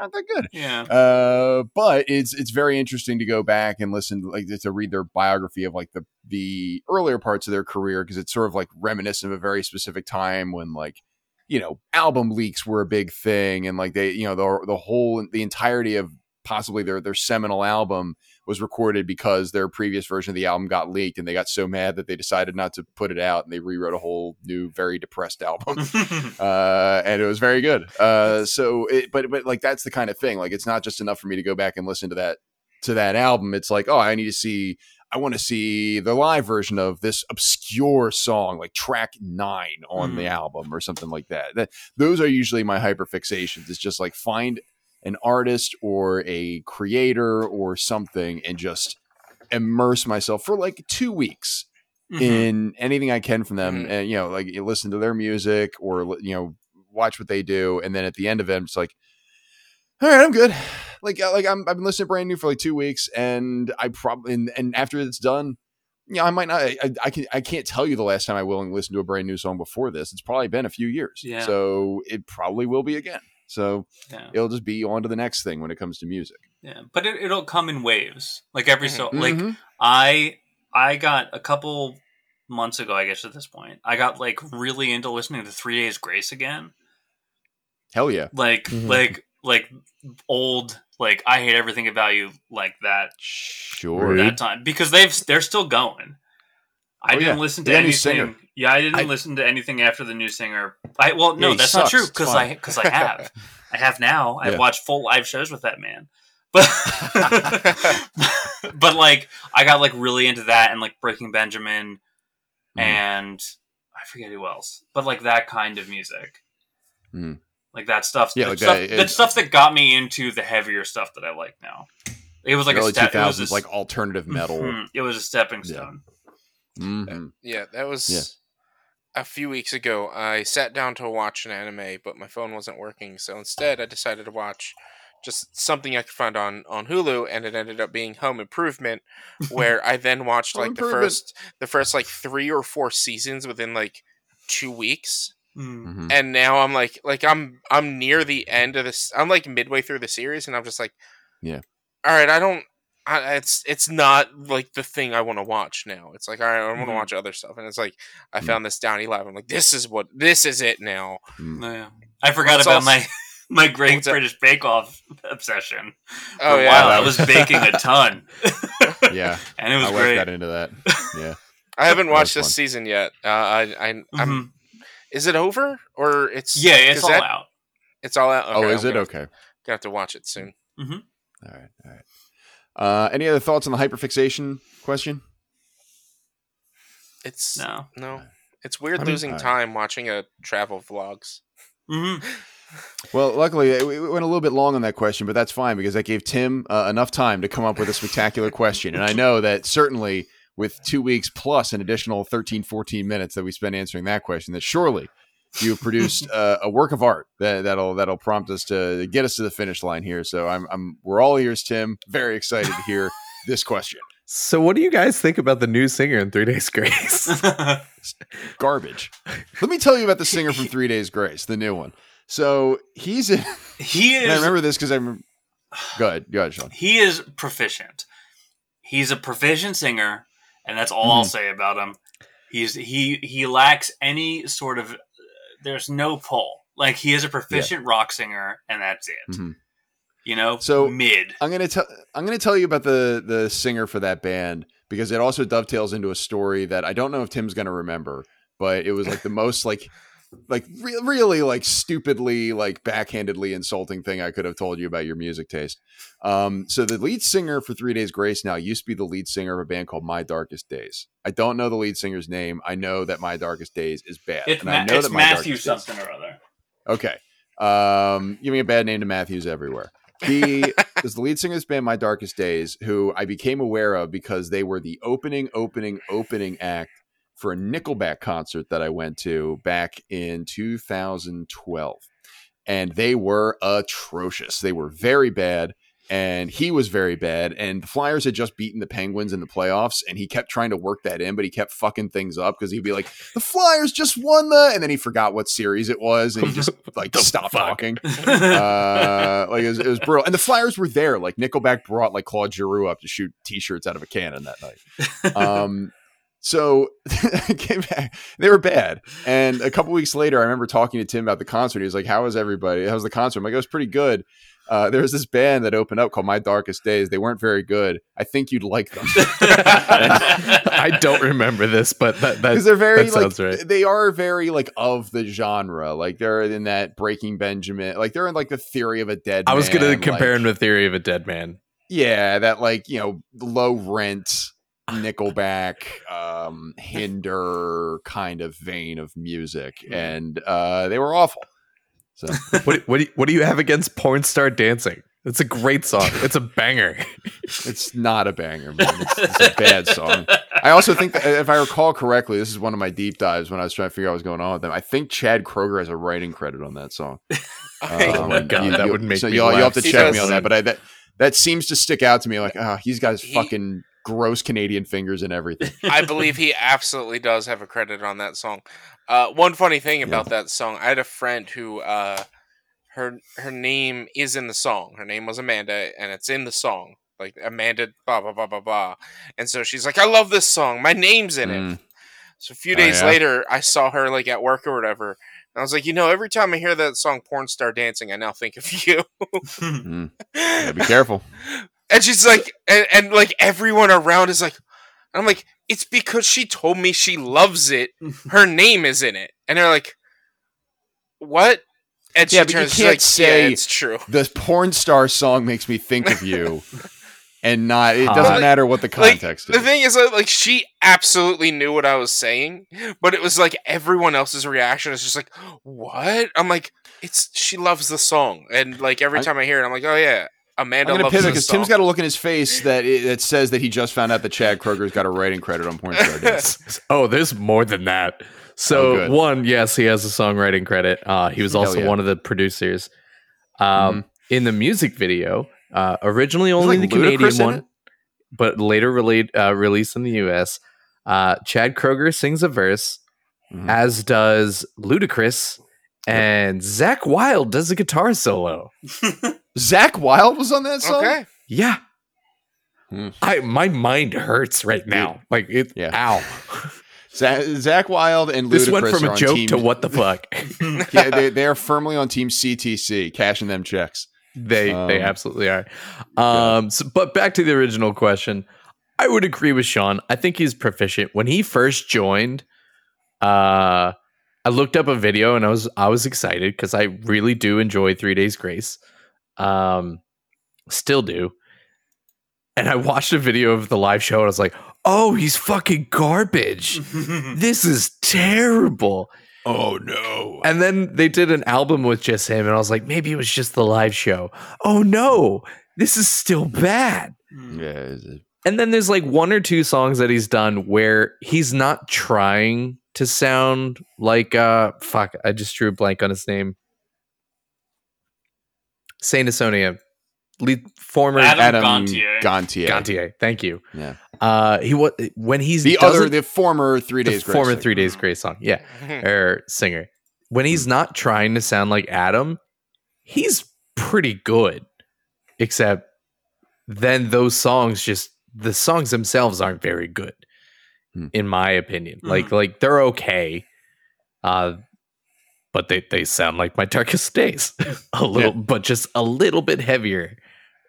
not that good. Yeah. Uh, but it's it's very interesting to go back and listen, like to read their biography of like the the earlier parts of their career because it's sort of like reminiscent of a very specific time when like you know album leaks were a big thing and like they you know the the whole the entirety of possibly their their seminal album was recorded because their previous version of the album got leaked and they got so mad that they decided not to put it out and they rewrote a whole new very depressed album uh, and it was very good. Uh, so, it, but but like that's the kind of thing. Like, it's not just enough for me to go back and listen to that to that album. It's like, oh, I need to see. I want to see the live version of this obscure song, like track nine on the Mm. album or something like that. that. Those are usually my hyperfixations. It's just like find an artist or a creator or something and just immerse myself for like two weeks Mhm. in anything I can from them, Mhm. and you know, like you listen to their music or you know, watch what they do, and then at the end of it, it's like, all right, I'm good. Like, uh, like I'm, I've been listening to brand new for like two weeks, and I probably and, and after it's done, yeah, I might not. I, I, I can I can't tell you the last time I willingly listened to a brand new song before this. It's probably been a few years, Yeah. So it probably will be again. So yeah. it'll just be on to the next thing when it comes to music. Yeah. But it, it'll come in waves. Like every so like Mhm. I I got a couple months ago, I guess at this point, I got like really into listening to Three Days Grace again. hell yeah, Like Mhm. like like old like I hate everything about you like that sure. That time because they've they're still going. I Oh, didn't yeah. listen to got anything. singer. Yeah, I didn't I- listen to anything after the new singer. I well, no, Yeah, that's sucks. not true because. I because I have I have now. I've Yeah. watched full live shows with that man, but but like I got like really into that and like Breaking Benjamin Mhm. and I forget who else, but like that kind of music. Mhm. Like that stuff, Yeah, the like stuff, that- the it- stuff that got me into the heavier stuff that I like now. It was like early a step. two It was a, like alternative metal. Mhm. It was a stepping Yeah. stone. Mhm. Yeah, that was Yeah. A few weeks ago. I sat down to watch an anime, but my phone wasn't working, so instead I decided to watch just something I could find on on Hulu, and it ended up being Home Improvement, where I then watched like the first the first like three or four seasons within like two weeks, Mm. Mhm. and now I'm like like I'm I'm near the end of this. I'm like midway through the series, and I'm just like, Yeah. all right, I don't. I, it's it's not like the thing I want to watch now. It's like all right, I want to Mhm. watch other stuff, and it's like I Mhm. found this Downie Live. I'm like, this is what this is it now. Mhm. Yeah. I forgot It's about also- my my Great What's that? British Bake Off obsession. Oh a yeah, while, I was was- baking a ton. Yeah, and it was I great. worked that into that. Yeah, I haven't That watched this fun. season yet. Uh, I I I'm. Mhm. Is it over or it's Yeah, it's all that- out. It's all out. oh, is I'm it gonna, okay? Gonna have to watch it soon. All right, all right. Uh, any other thoughts on the hyperfixation question? It's No. no. It's weird I mean- losing Alright. time watching a travel vlogs. Mm-hmm. Well, luckily, it- we went a little bit long on that question, but that's fine because that gave Tim uh, enough time to come up with a spectacular question. And I know that certainly with two weeks plus an additional 13, 14 minutes that we spent answering that question, that surely you have produced uh, a work of art that, that'll that'll prompt us to get us to the finish line here. So I'm, I'm we're all ears, Tim. Very excited to hear this question. So, what do you guys think about the new singer in Three Days Grace? Garbage. Let me tell you about the singer from Three Days Grace, the new one. So he's in. he And I remember this because I'm. Go ahead, go ahead, Sean. he is proficient. He's a proficient singer, and that's all I'll say about him. He's he he lacks any sort of there's no pull. Like he is a proficient rock singer, and that's it. Mhm. You know, So- mid. I'm gonna tell I'm gonna tell you about the the singer for that band because it also dovetails into a story that I don't know if Tim's gonna remember, but it was like the most like like re- really like stupidly like backhandedly insulting thing I could have told you about your music taste. Um, so the lead singer for Three Days Grace now used to be the lead singer of a band called My Darkest Days. I don't know the lead singer's name. I know that My Darkest Days is bad, It's, and Ma- I know that My Matthew Darkest Days- something or other. Okay. Um, give me a bad name to Matthews everywhere. He is the lead singer of this band, My Darkest Days, who I became aware of because they were the opening, opening, opening act for a Nickelback concert that I went to back in 2012. And they were atrocious. They were very bad. And he was very bad. And the Flyers had just beaten the Penguins in the playoffs. And he kept trying to work that in, but he kept fucking things up because he'd be like, the Flyers just won the. And then he forgot what series it was. And he just like stopped fuck? talking uh, like it was, it was brutal. And the Flyers were there. Like Nickelback brought like Claude Giroux up to shoot T-shirts out of a cannon that night. Um, so I came back. They were bad. And a couple weeks later, I remember talking to Tim about the concert. He was like, "How was everybody? How was the concert?" I'm like, "It was pretty good." Uh, there was this band that opened up called My Darkest Days. They weren't very good. I think you'd like them I don't remember this, but that that, because they're very that like right. they are very like of the genre. Like they're in that Breaking Benjamin. Like they're in like the Theory of a Dead. I was going to compare like- him to Theory of a Dead Man. Yeah, that like you know low rent Nickelback, um, Hinder kind of vein of music, and uh, they were awful. So What what do you, what do you have against Porn Star Dancing? It's a great song. It's a banger. it's not a banger, man. It's, it's a bad song. I also think that if I recall correctly, this is one of my deep dives when I was trying to figure out what was going on with them. I think Chad Kroeger has a writing credit on that song. Oh my God, that would make so me you'll, you'll have to check me on that, but I, that that seems to stick out to me. Like, ah, he's got his He- fucking gross Canadian fingers and everything. I believe he absolutely does have a credit on that song. Uh, one funny thing about that song, I had a friend who uh, her her name is in the song. Her name was Amanda, and it's in the song. Like Amanda, blah blah blah blah blah. And so she's like, "I love this song. My name's in it." Mm. So a few Oh, days yeah? later, I saw her like at work or whatever. And I was like, you know, every time I hear that song "Porn Star Dancing," I now think of you. Mm. Yeah, be careful. And she's like, and, and like everyone around is like, I'm like, it's because she told me she loves it. Her name is in it, and they're like, what? And she Yeah, but you turns she's can't like, say- yeah, it's true. the porn star song makes me think of you and not it uh-huh. doesn't Huh. matter what the Like, context The thing is, that, like, she absolutely knew what I was saying, but it was like everyone else's reaction is just like, what? I'm like, it's she loves the song, and like every I- time I hear it, I'm like, oh yeah, i'm gonna loves pivot because tim's got a look in his face that it, that says that he just found out that chad kroeger's got a writing credit on porn star Dance. oh, there's more than that. Oh, So good. one, yes, he has a songwriting credit. Uh, he was also yeah. one of the producers. Um, In the music video, uh, originally only like, the Canadian in one, but later relate, uh, released in the U.S. Uh, Chad Kroeger sings a verse, Mhm. as does Ludacris, and Zakk Wylde does a guitar solo. zakk wylde was on that song okay. Yeah. Hmm. I my mind hurts right now. Like it. Yeah. Ow. zach, zakk wylde and This went from a joke team, to what the fuck. yeah they, they are firmly on team ctc cashing them checks They they Um, absolutely are. Um, so, but back to the original question, I would agree with Sean. I think he's proficient. When he first joined, uh, I looked up a video and I was I was excited because I really do enjoy Three Days Grace. Um, still do. And I watched a video of the live show and I was like, "Oh, he's fucking garbage. this is terrible." oh no And then they did an album with just him, and I was like, maybe it was just the live show. Oh no, this is still bad. yeah And then there's like one or two songs that he's done where he's not trying to sound like uh fuck, I just drew a blank on his name. Saint Asonia, lead former Adam adam Gontier. gontier, Gantier. Thank you. Yeah. Uh he was when he's the other the former three the days Grace former singer. Three Days Grace song. Yeah. Or singer. When he's Hmm. not trying to sound like Adam, he's pretty good. Except then those songs just the songs themselves aren't very good Hmm. in my opinion. Hmm. Like like they're okay. Uh but they they sound like my darkest days. a little, but just a little bit heavier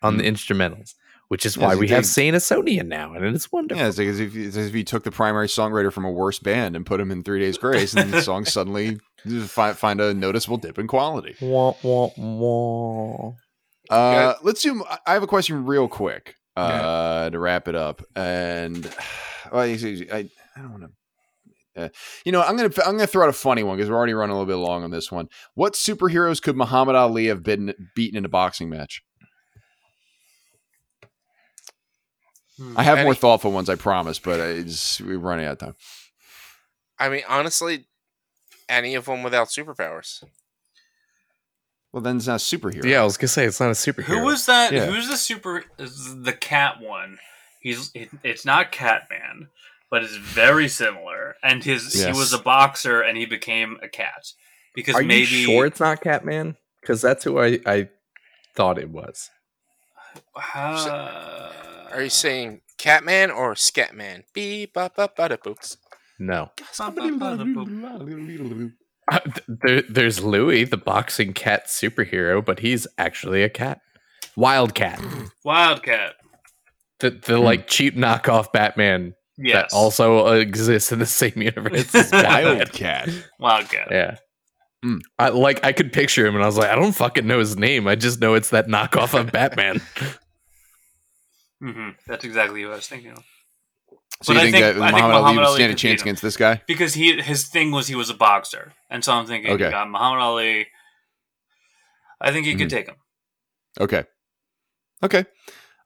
on the instrumentals, which is Yeah, why so we have Saint Asonia now, and it's wonderful. Yeah, it's like as if, it's as if you took the primary songwriter from a worse band and put him in Three Days Grace, and the song suddenly find, find a noticeable dip in quality. Wah, wah, wah. Uh, let's do. I have a question real quick uh, to wrap it up, and well, I, I, I don't want to. Uh, you know, I'm gonna I'm gonna throw out a funny one because we're already running a little bit long on this one. What superheroes could Muhammad Ali have been beaten in a boxing match? Hmm. I have more thoughtful ones, I promise, but I just, we're running out of time. I mean, honestly, any of them without superpowers. Well, then it's not a superhero. Yeah, I was gonna say it's not a superhero. Who was that? Yeah. Who's the super? The cat one. He's. It, it's not Catman, but it's very similar. And his Yes. he was a boxer, and he became a cat because Are maybe you sure it's not Catman? Because that's who I I thought it was. Uh, Are you saying Catman or Scatman? Beep, bop, bop, bada, boops. No. Uh, there, there's Louis, the boxing cat superhero, but he's actually a cat. Wildcat. Wildcat? The, the like cheap knockoff Batman Yes. that also exists in the same universe as Batman. Wildcat. Wildcat. Yeah. Hmm. I like I could picture him and I was like, I don't fucking know his name. I just know it's that knockoff of Batman. hmm That's exactly what I was thinking of. So But you I think, think- that I think Muhammad Ali Muhammad would Ali stand a chance against this guy? because he his thing was he was a boxer, and so I'm thinking, Okay. you got Muhammad Ali. I think he could Mhm. take him. Okay. Okay.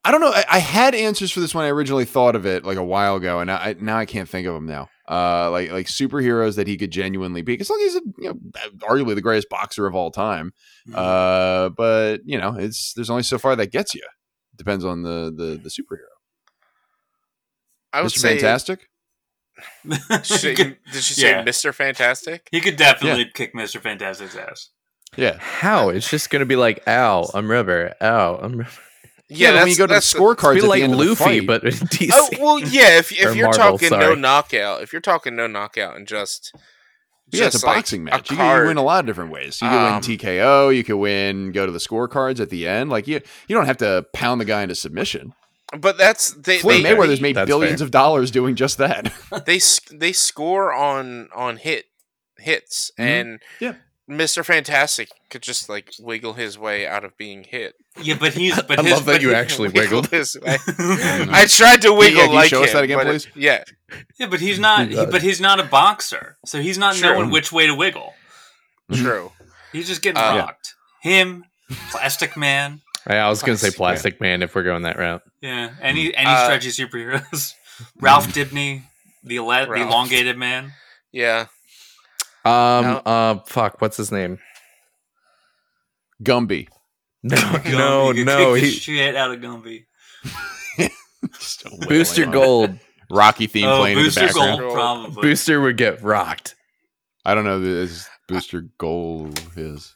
I don't know. I, I had answers for this when I originally thought of it like a while ago, and I now I can't think of them now. Uh, like like superheroes that he could genuinely be. Because look, he's a, you know arguably the greatest boxer of all time. Mm-hmm. Uh, but you know, it's there's only so far that gets you. Depends on the the the superhero. I would Mr. say. Fantastic. Should he, you- could, did she say yeah. Mr. Fantastic? he could definitely kick Mister Fantastic's ass. Yeah. How? It's just gonna be like, ow, I'm rubber. Ow, I'm rubber. Yeah. but when you go to the that's scorecards, Be at the like end of the Luffy, fight- but in DC. Oh well, yeah. If if you're Marvel, talking no knockout, if you're talking no knockout and just Yeah, it's a like boxing a match. You, can, you win a lot of different ways. You can Um, win TKO. You can win. Go to the scorecards at the end. Like you, you don't have to pound the guy into submission. But that's they Floyd they, Mayweather's made billions fair. of dollars doing just that. they they score on on hit hits Mhm. and Yeah. Mr. Fantastic could just like wiggle his way out of being hit. Yeah, but he's. But I his, love that but you actually wiggled. his way. I tried to wiggle can you like show us him, that again, but it- please? yeah, Yeah, but he's not. He but he's not a boxer, so he's not Sure. knowing which way to wiggle. True. He's just getting Uh, Yeah. rocked. Him, Plastic Man. I was gonna say Plastic Plastic Man if we're going that route. Yeah, any any Uh, stretchy superheroes. Ralph Dibney, the ele- the elongated man. Yeah, Um, No. uh, fuck, what's his name? Gumby. No, Gumby, no, you no. kick the He, shit out of Gumby. Just a Booster. Gold. Rocky theme Oh, playing in the background. Gold, probably. Booster would get rocked. I don't know. This Booster Gold is.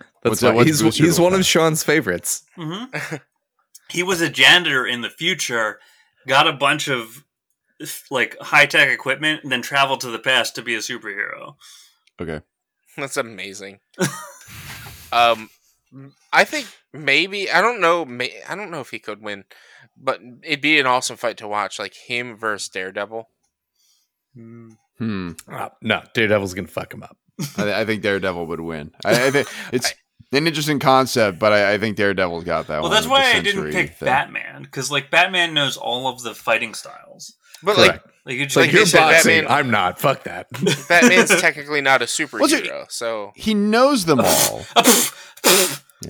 That's What's that- why what's he's Booster he's Gold one from? of Sean's favorites. hmm he was a janitor in the future, got a bunch of like high tech equipment, and then travel to the past to be a superhero. Okay. that's amazing. um, I think maybe I don't know. May, I don't know if he could win, but it'd be an awesome fight to watch, like him versus Daredevil. Hmm. Uh, no, Daredevil's gonna fuck him up. I, I think Daredevil would win. I, I think it's an interesting concept, but I, I think Daredevil's got that Well, one. that's why I didn't pick thing. Batman because like Batman knows all of the fighting styles. But Correct. Like you just like, Like you're they said, boxing. Batman- I'm not. Fuck that. like Batman's technically not a What's it- superhero, so He knows them all.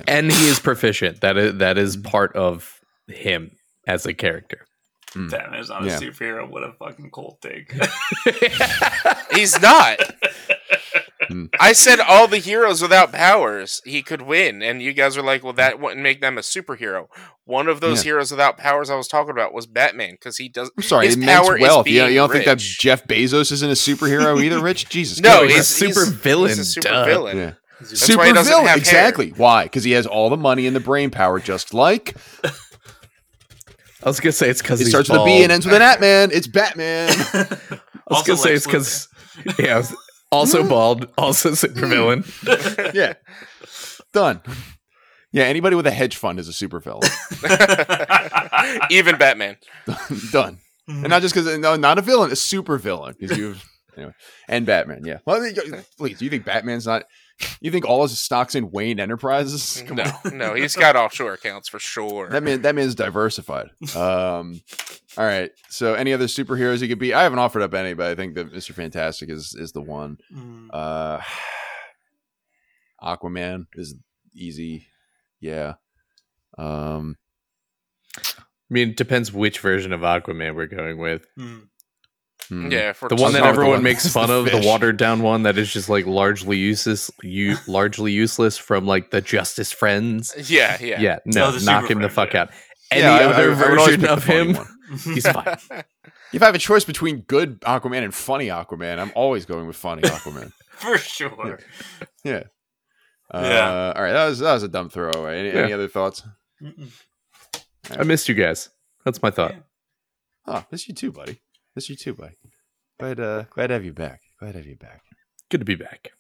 and he is proficient. That is that is part of him as a character. Hmm. Batman's not Yeah. a superhero. What a fucking cold take. he's not. Hmm. I said all the heroes without powers he could win, and you guys were like, "Well, that wouldn't make them a superhero." One of those Yeah. heroes without powers I was talking about was Batman because he does. I'm sorry, His immense power is wealth. You, being you don't think that. Jeff Bezos isn't a superhero either, Rich? Jesus. No, Christ. he's a he's super he's- villain, He's a super duh. villain. Yeah. That's Super why he villain. have hair. exactly. Why? Because he has all the money and the brain power, just like I was gonna say it's because it he's starts with a B and ends with an at man. It's Batman. I was Also gonna say it's because yeah, I was, Also mm. bald, also supervillain. Yeah. Done. Yeah, anybody with a hedge fund is a supervillain. Even Batman. Done. And not just because no, not a villain, a super villain. Because you anyway. And Batman, yeah. Well, you- please, you think Batman's not you think all his stocks in Wayne Enterprises? Come no, on. no, he's got offshore accounts for sure. That man that man's diversified. Um all right. So any other superheroes you could be? I haven't offered up any, but I think that Mr. Fantastic is is the one. Mm. Uh Aquaman is easy. Yeah. Um I mean, it depends which version of Aquaman we're going with. Mm. Hmm. yeah, if The one that I'll go with the everyone one makes fun the of, the watered down one that is just like largely useless, you largely useless from like the Justice Friends. yeah, yeah, Yeah, no, Oh, knock Super him the fuck yeah. out. Any Yeah, I- I- other I version pick of him, he's fine. If I have a choice between good Aquaman and funny Aquaman, I'm always going with funny Aquaman. For sure. Yeah. Uh, Yeah. All right. That was that was a dumb throwaway. Any, any other thoughts? Mm-mm. I missed you guys. That's my thought. Oh, miss you too, buddy. Miss you too, buddy. Glad uh glad to have you back. Glad to have you back. Good to be back.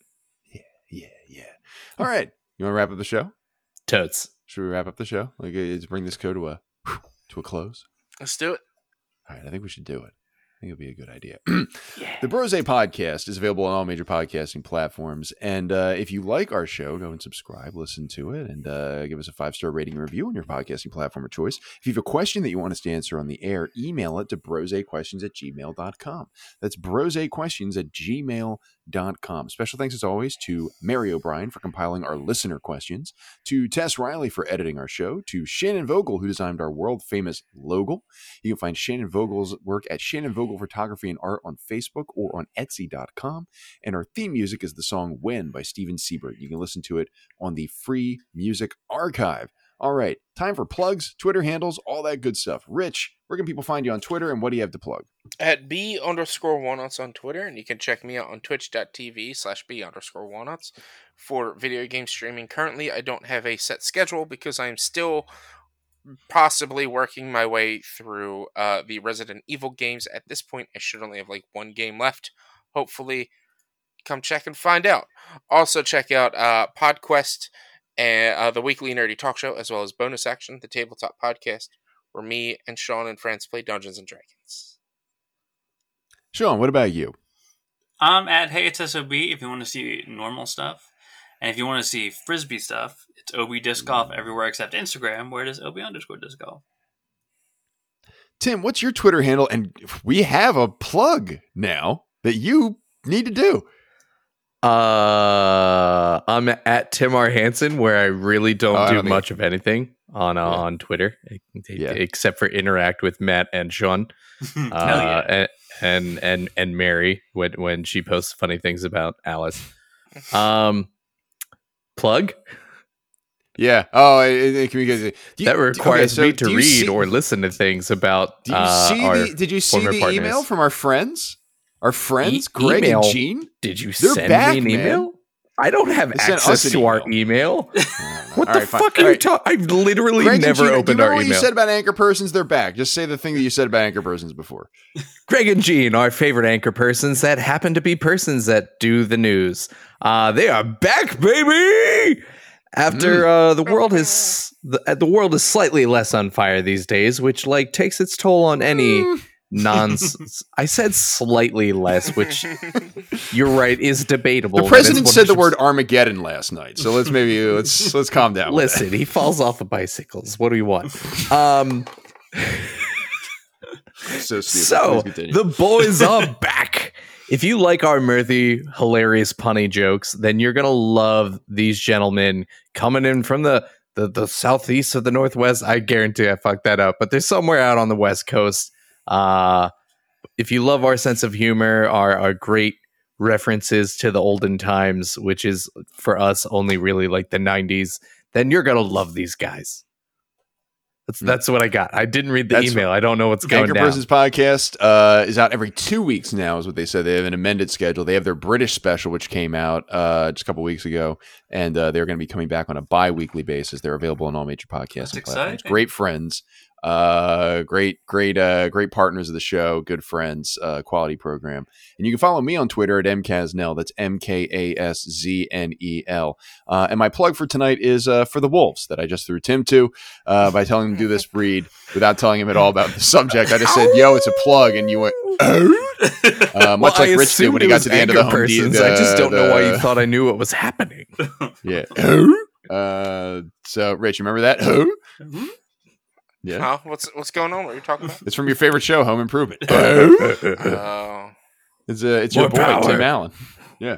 Yeah, yeah. Yeah. All right. You want to wrap up the show? Totes. Should we wrap up the show? Like, uh, let's bring this co to a to a close. Let's do it. All right, I think we should do it. I think it'd be a good idea. The Brose podcast is available on all major podcasting platforms. And uh, if you like our show, go and subscribe, listen to it, and uh, give us a five star rating review on your podcasting platform of choice. If you have a question that you want us to answer on the air, email it to brosequestions at gmail.com. That's brosequestions at gmail.com. Special thanks, as always, to Mary O'Brien for compiling our listener questions, to Tess Riley for editing our show, to Shannon Vogel, who designed our world famous logo. You can find Shannon Vogel's work at Shannon Vogel Photography and Art on Facebook or on Etsy.com. And our theme music is the song When by Steven Siebert. You can listen to it on the Free Music Archive. All right, time for plugs, Twitter handles, all that good stuff. Rich, where can people find you on Twitter and what do you have to plug? At B underscore walnuts on Twitter, and you can check me out on twitch.tv slash B underscore walnuts for video game streaming. Currently, I don't have a set schedule because I'm still possibly working my way through uh, the Resident Evil games. At this point, I should only have like one game left. Hopefully, come check and find out. Also, check out uh, PodQuest and uh, the weekly nerdy talk show, as well as bonus action, the tabletop podcast, where me and Sean and friends play Dungeons and Dragons. Sean, what about you? I'm at Hey It's SOB if you want to see normal stuff. And if you want to see frisbee stuff, it's OB Disc Golf everywhere except Instagram, where it is OB underscore Disc Golf. Tim, what's your Twitter handle? And we have a plug now that you need to do. Uh, I'm at Tim R Hansen, where I really don't Oh, do don't think- much of anything on uh, Yeah. on Twitter, Yeah. except for interact with Matt and Sean, uh, yeah. and, and and and Mary when when she posts funny things about Alice. Um, plug Yeah. Oh, it, it can be good. You- that requires okay, so me to read see- or listen to things about. Do you uh, see our, the? Did you see former the partners. email from our friends? Our friends, E- Greg email? and Gene. Did you They're send back, me an man. email? I don't have They access to our email. email. What All the fine. fuck All are you right. talking? I've literally Greg and never you opened our what email. you said about anchor persons? They're back. Just say the thing that you said about anchor persons before. Greg and Gene, our favorite anchor persons that happen to be persons that do the news. Uh, they are back, baby. After uh, the world is the, uh, the world is slightly less on fire these days, which like takes its toll on any Mm. Nonsense. I said slightly less, which you're right is debatable. The president said the word Armageddon last night, so let's maybe let's let's calm down. with that. Listen, he falls off of bicycles. What do you want? Um, so. So the boys are back. If you like our mirthy, hilarious, punny jokes, then you're gonna love these gentlemen coming in from the the, the southeast of the northwest. I guarantee I fucked that up, but they're somewhere out on the west coast. Uh, if you love our sense of humor, our our great references to the olden times, which is for us only really like the '90s, then you're gonna love these guys. That's Hmm. that's what I got. I didn't read the That's- email. I don't know what's going Anchor down. Persons podcast uh, is out every two weeks now, is what they said. They have an amended schedule. They have their British special, which came out uh, just a couple weeks ago, and uh, they're going to be coming back on a bi weekly basis. They're available on all major podcasting platforms. exciting. Great friends. Uh, great, great, uh, great partners of the show, good friends, uh, quality program. And you can follow me on Twitter at mkasznel. That's M K A S Z N E L. Uh, and my plug for tonight is uh, for the Wolves that I just threw Tim to uh, by telling him to do this breed without telling him at all about the subject. I just said, "Yo, it's a plug," and you went, "Oh." Uh, much Well, like Rich did when he got to the end of the home. The- I just don't know why you thought I knew what was happening. Yeah. uh, so, Rich, remember that? Yeah. Huh? What's what's going on? What are you talking about? It's from your favorite show, Home Improvement. Oh, It's uh, it's your More boy power. Tim Allen. Yeah,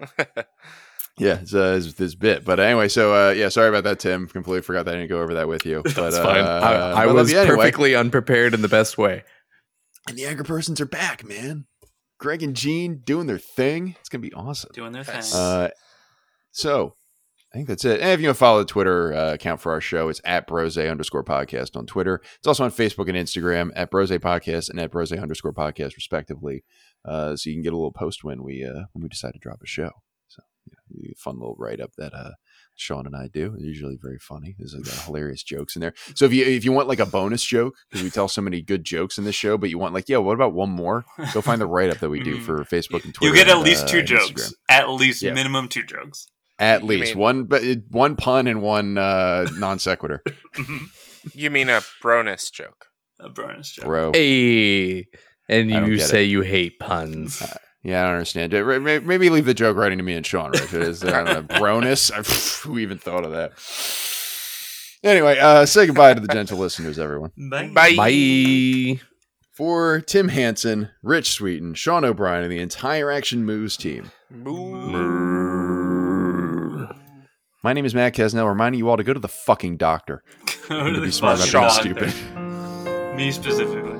yeah, it's, uh, it's this bit. But anyway, so uh, yeah, sorry about that, Tim. Completely forgot that I didn't go over that with you. But That's uh, fine. I, I was you anyway. perfectly unprepared in the best way. And the Anchor Persons are back, man. Greg and Gene doing their thing. It's gonna be awesome. Doing their thing. Uh, so I think that's it. And if you want to follow the Twitter uh, account for our show, it's at brose underscore podcast on Twitter. It's also on Facebook and Instagram at brose podcast and at brose underscore podcast respectively. Uh, so you can get a little post when we uh, when we decide to drop a show. So yeah, fun little write up that uh, Sean and I do. They're usually very funny. There's like hilarious jokes in there. So if you if you want like a bonus joke because we tell so many good jokes in this show, but you want like yeah, what about one more? Go find the write up that we do Mhm. for Facebook and Twitter. you get at and, least uh, two jokes. Instagram. At least Yeah. minimum two jokes. At You least mean- one, but one pun and one uh, non sequitur, you mean a Bronus joke? A bronus joke. bro. Hey, and I you get say you hate puns. Yeah, I don't understand. Uh, Maybe leave the joke writing to me and Sean. Right? If it is uh, a Bronus. Who even thought of that? Anyway, uh, say goodbye to the gentle listeners, everyone. Bye. Bye. Bye. For Tim Hansen, Rich Sweeten, Sean O'Brien, and the entire Action Moves team. Moo. My name is Matt Kesnell, reminding you all to go to the fucking doctor. Go to to the be smart fucking doctor. stupid. Me specifically.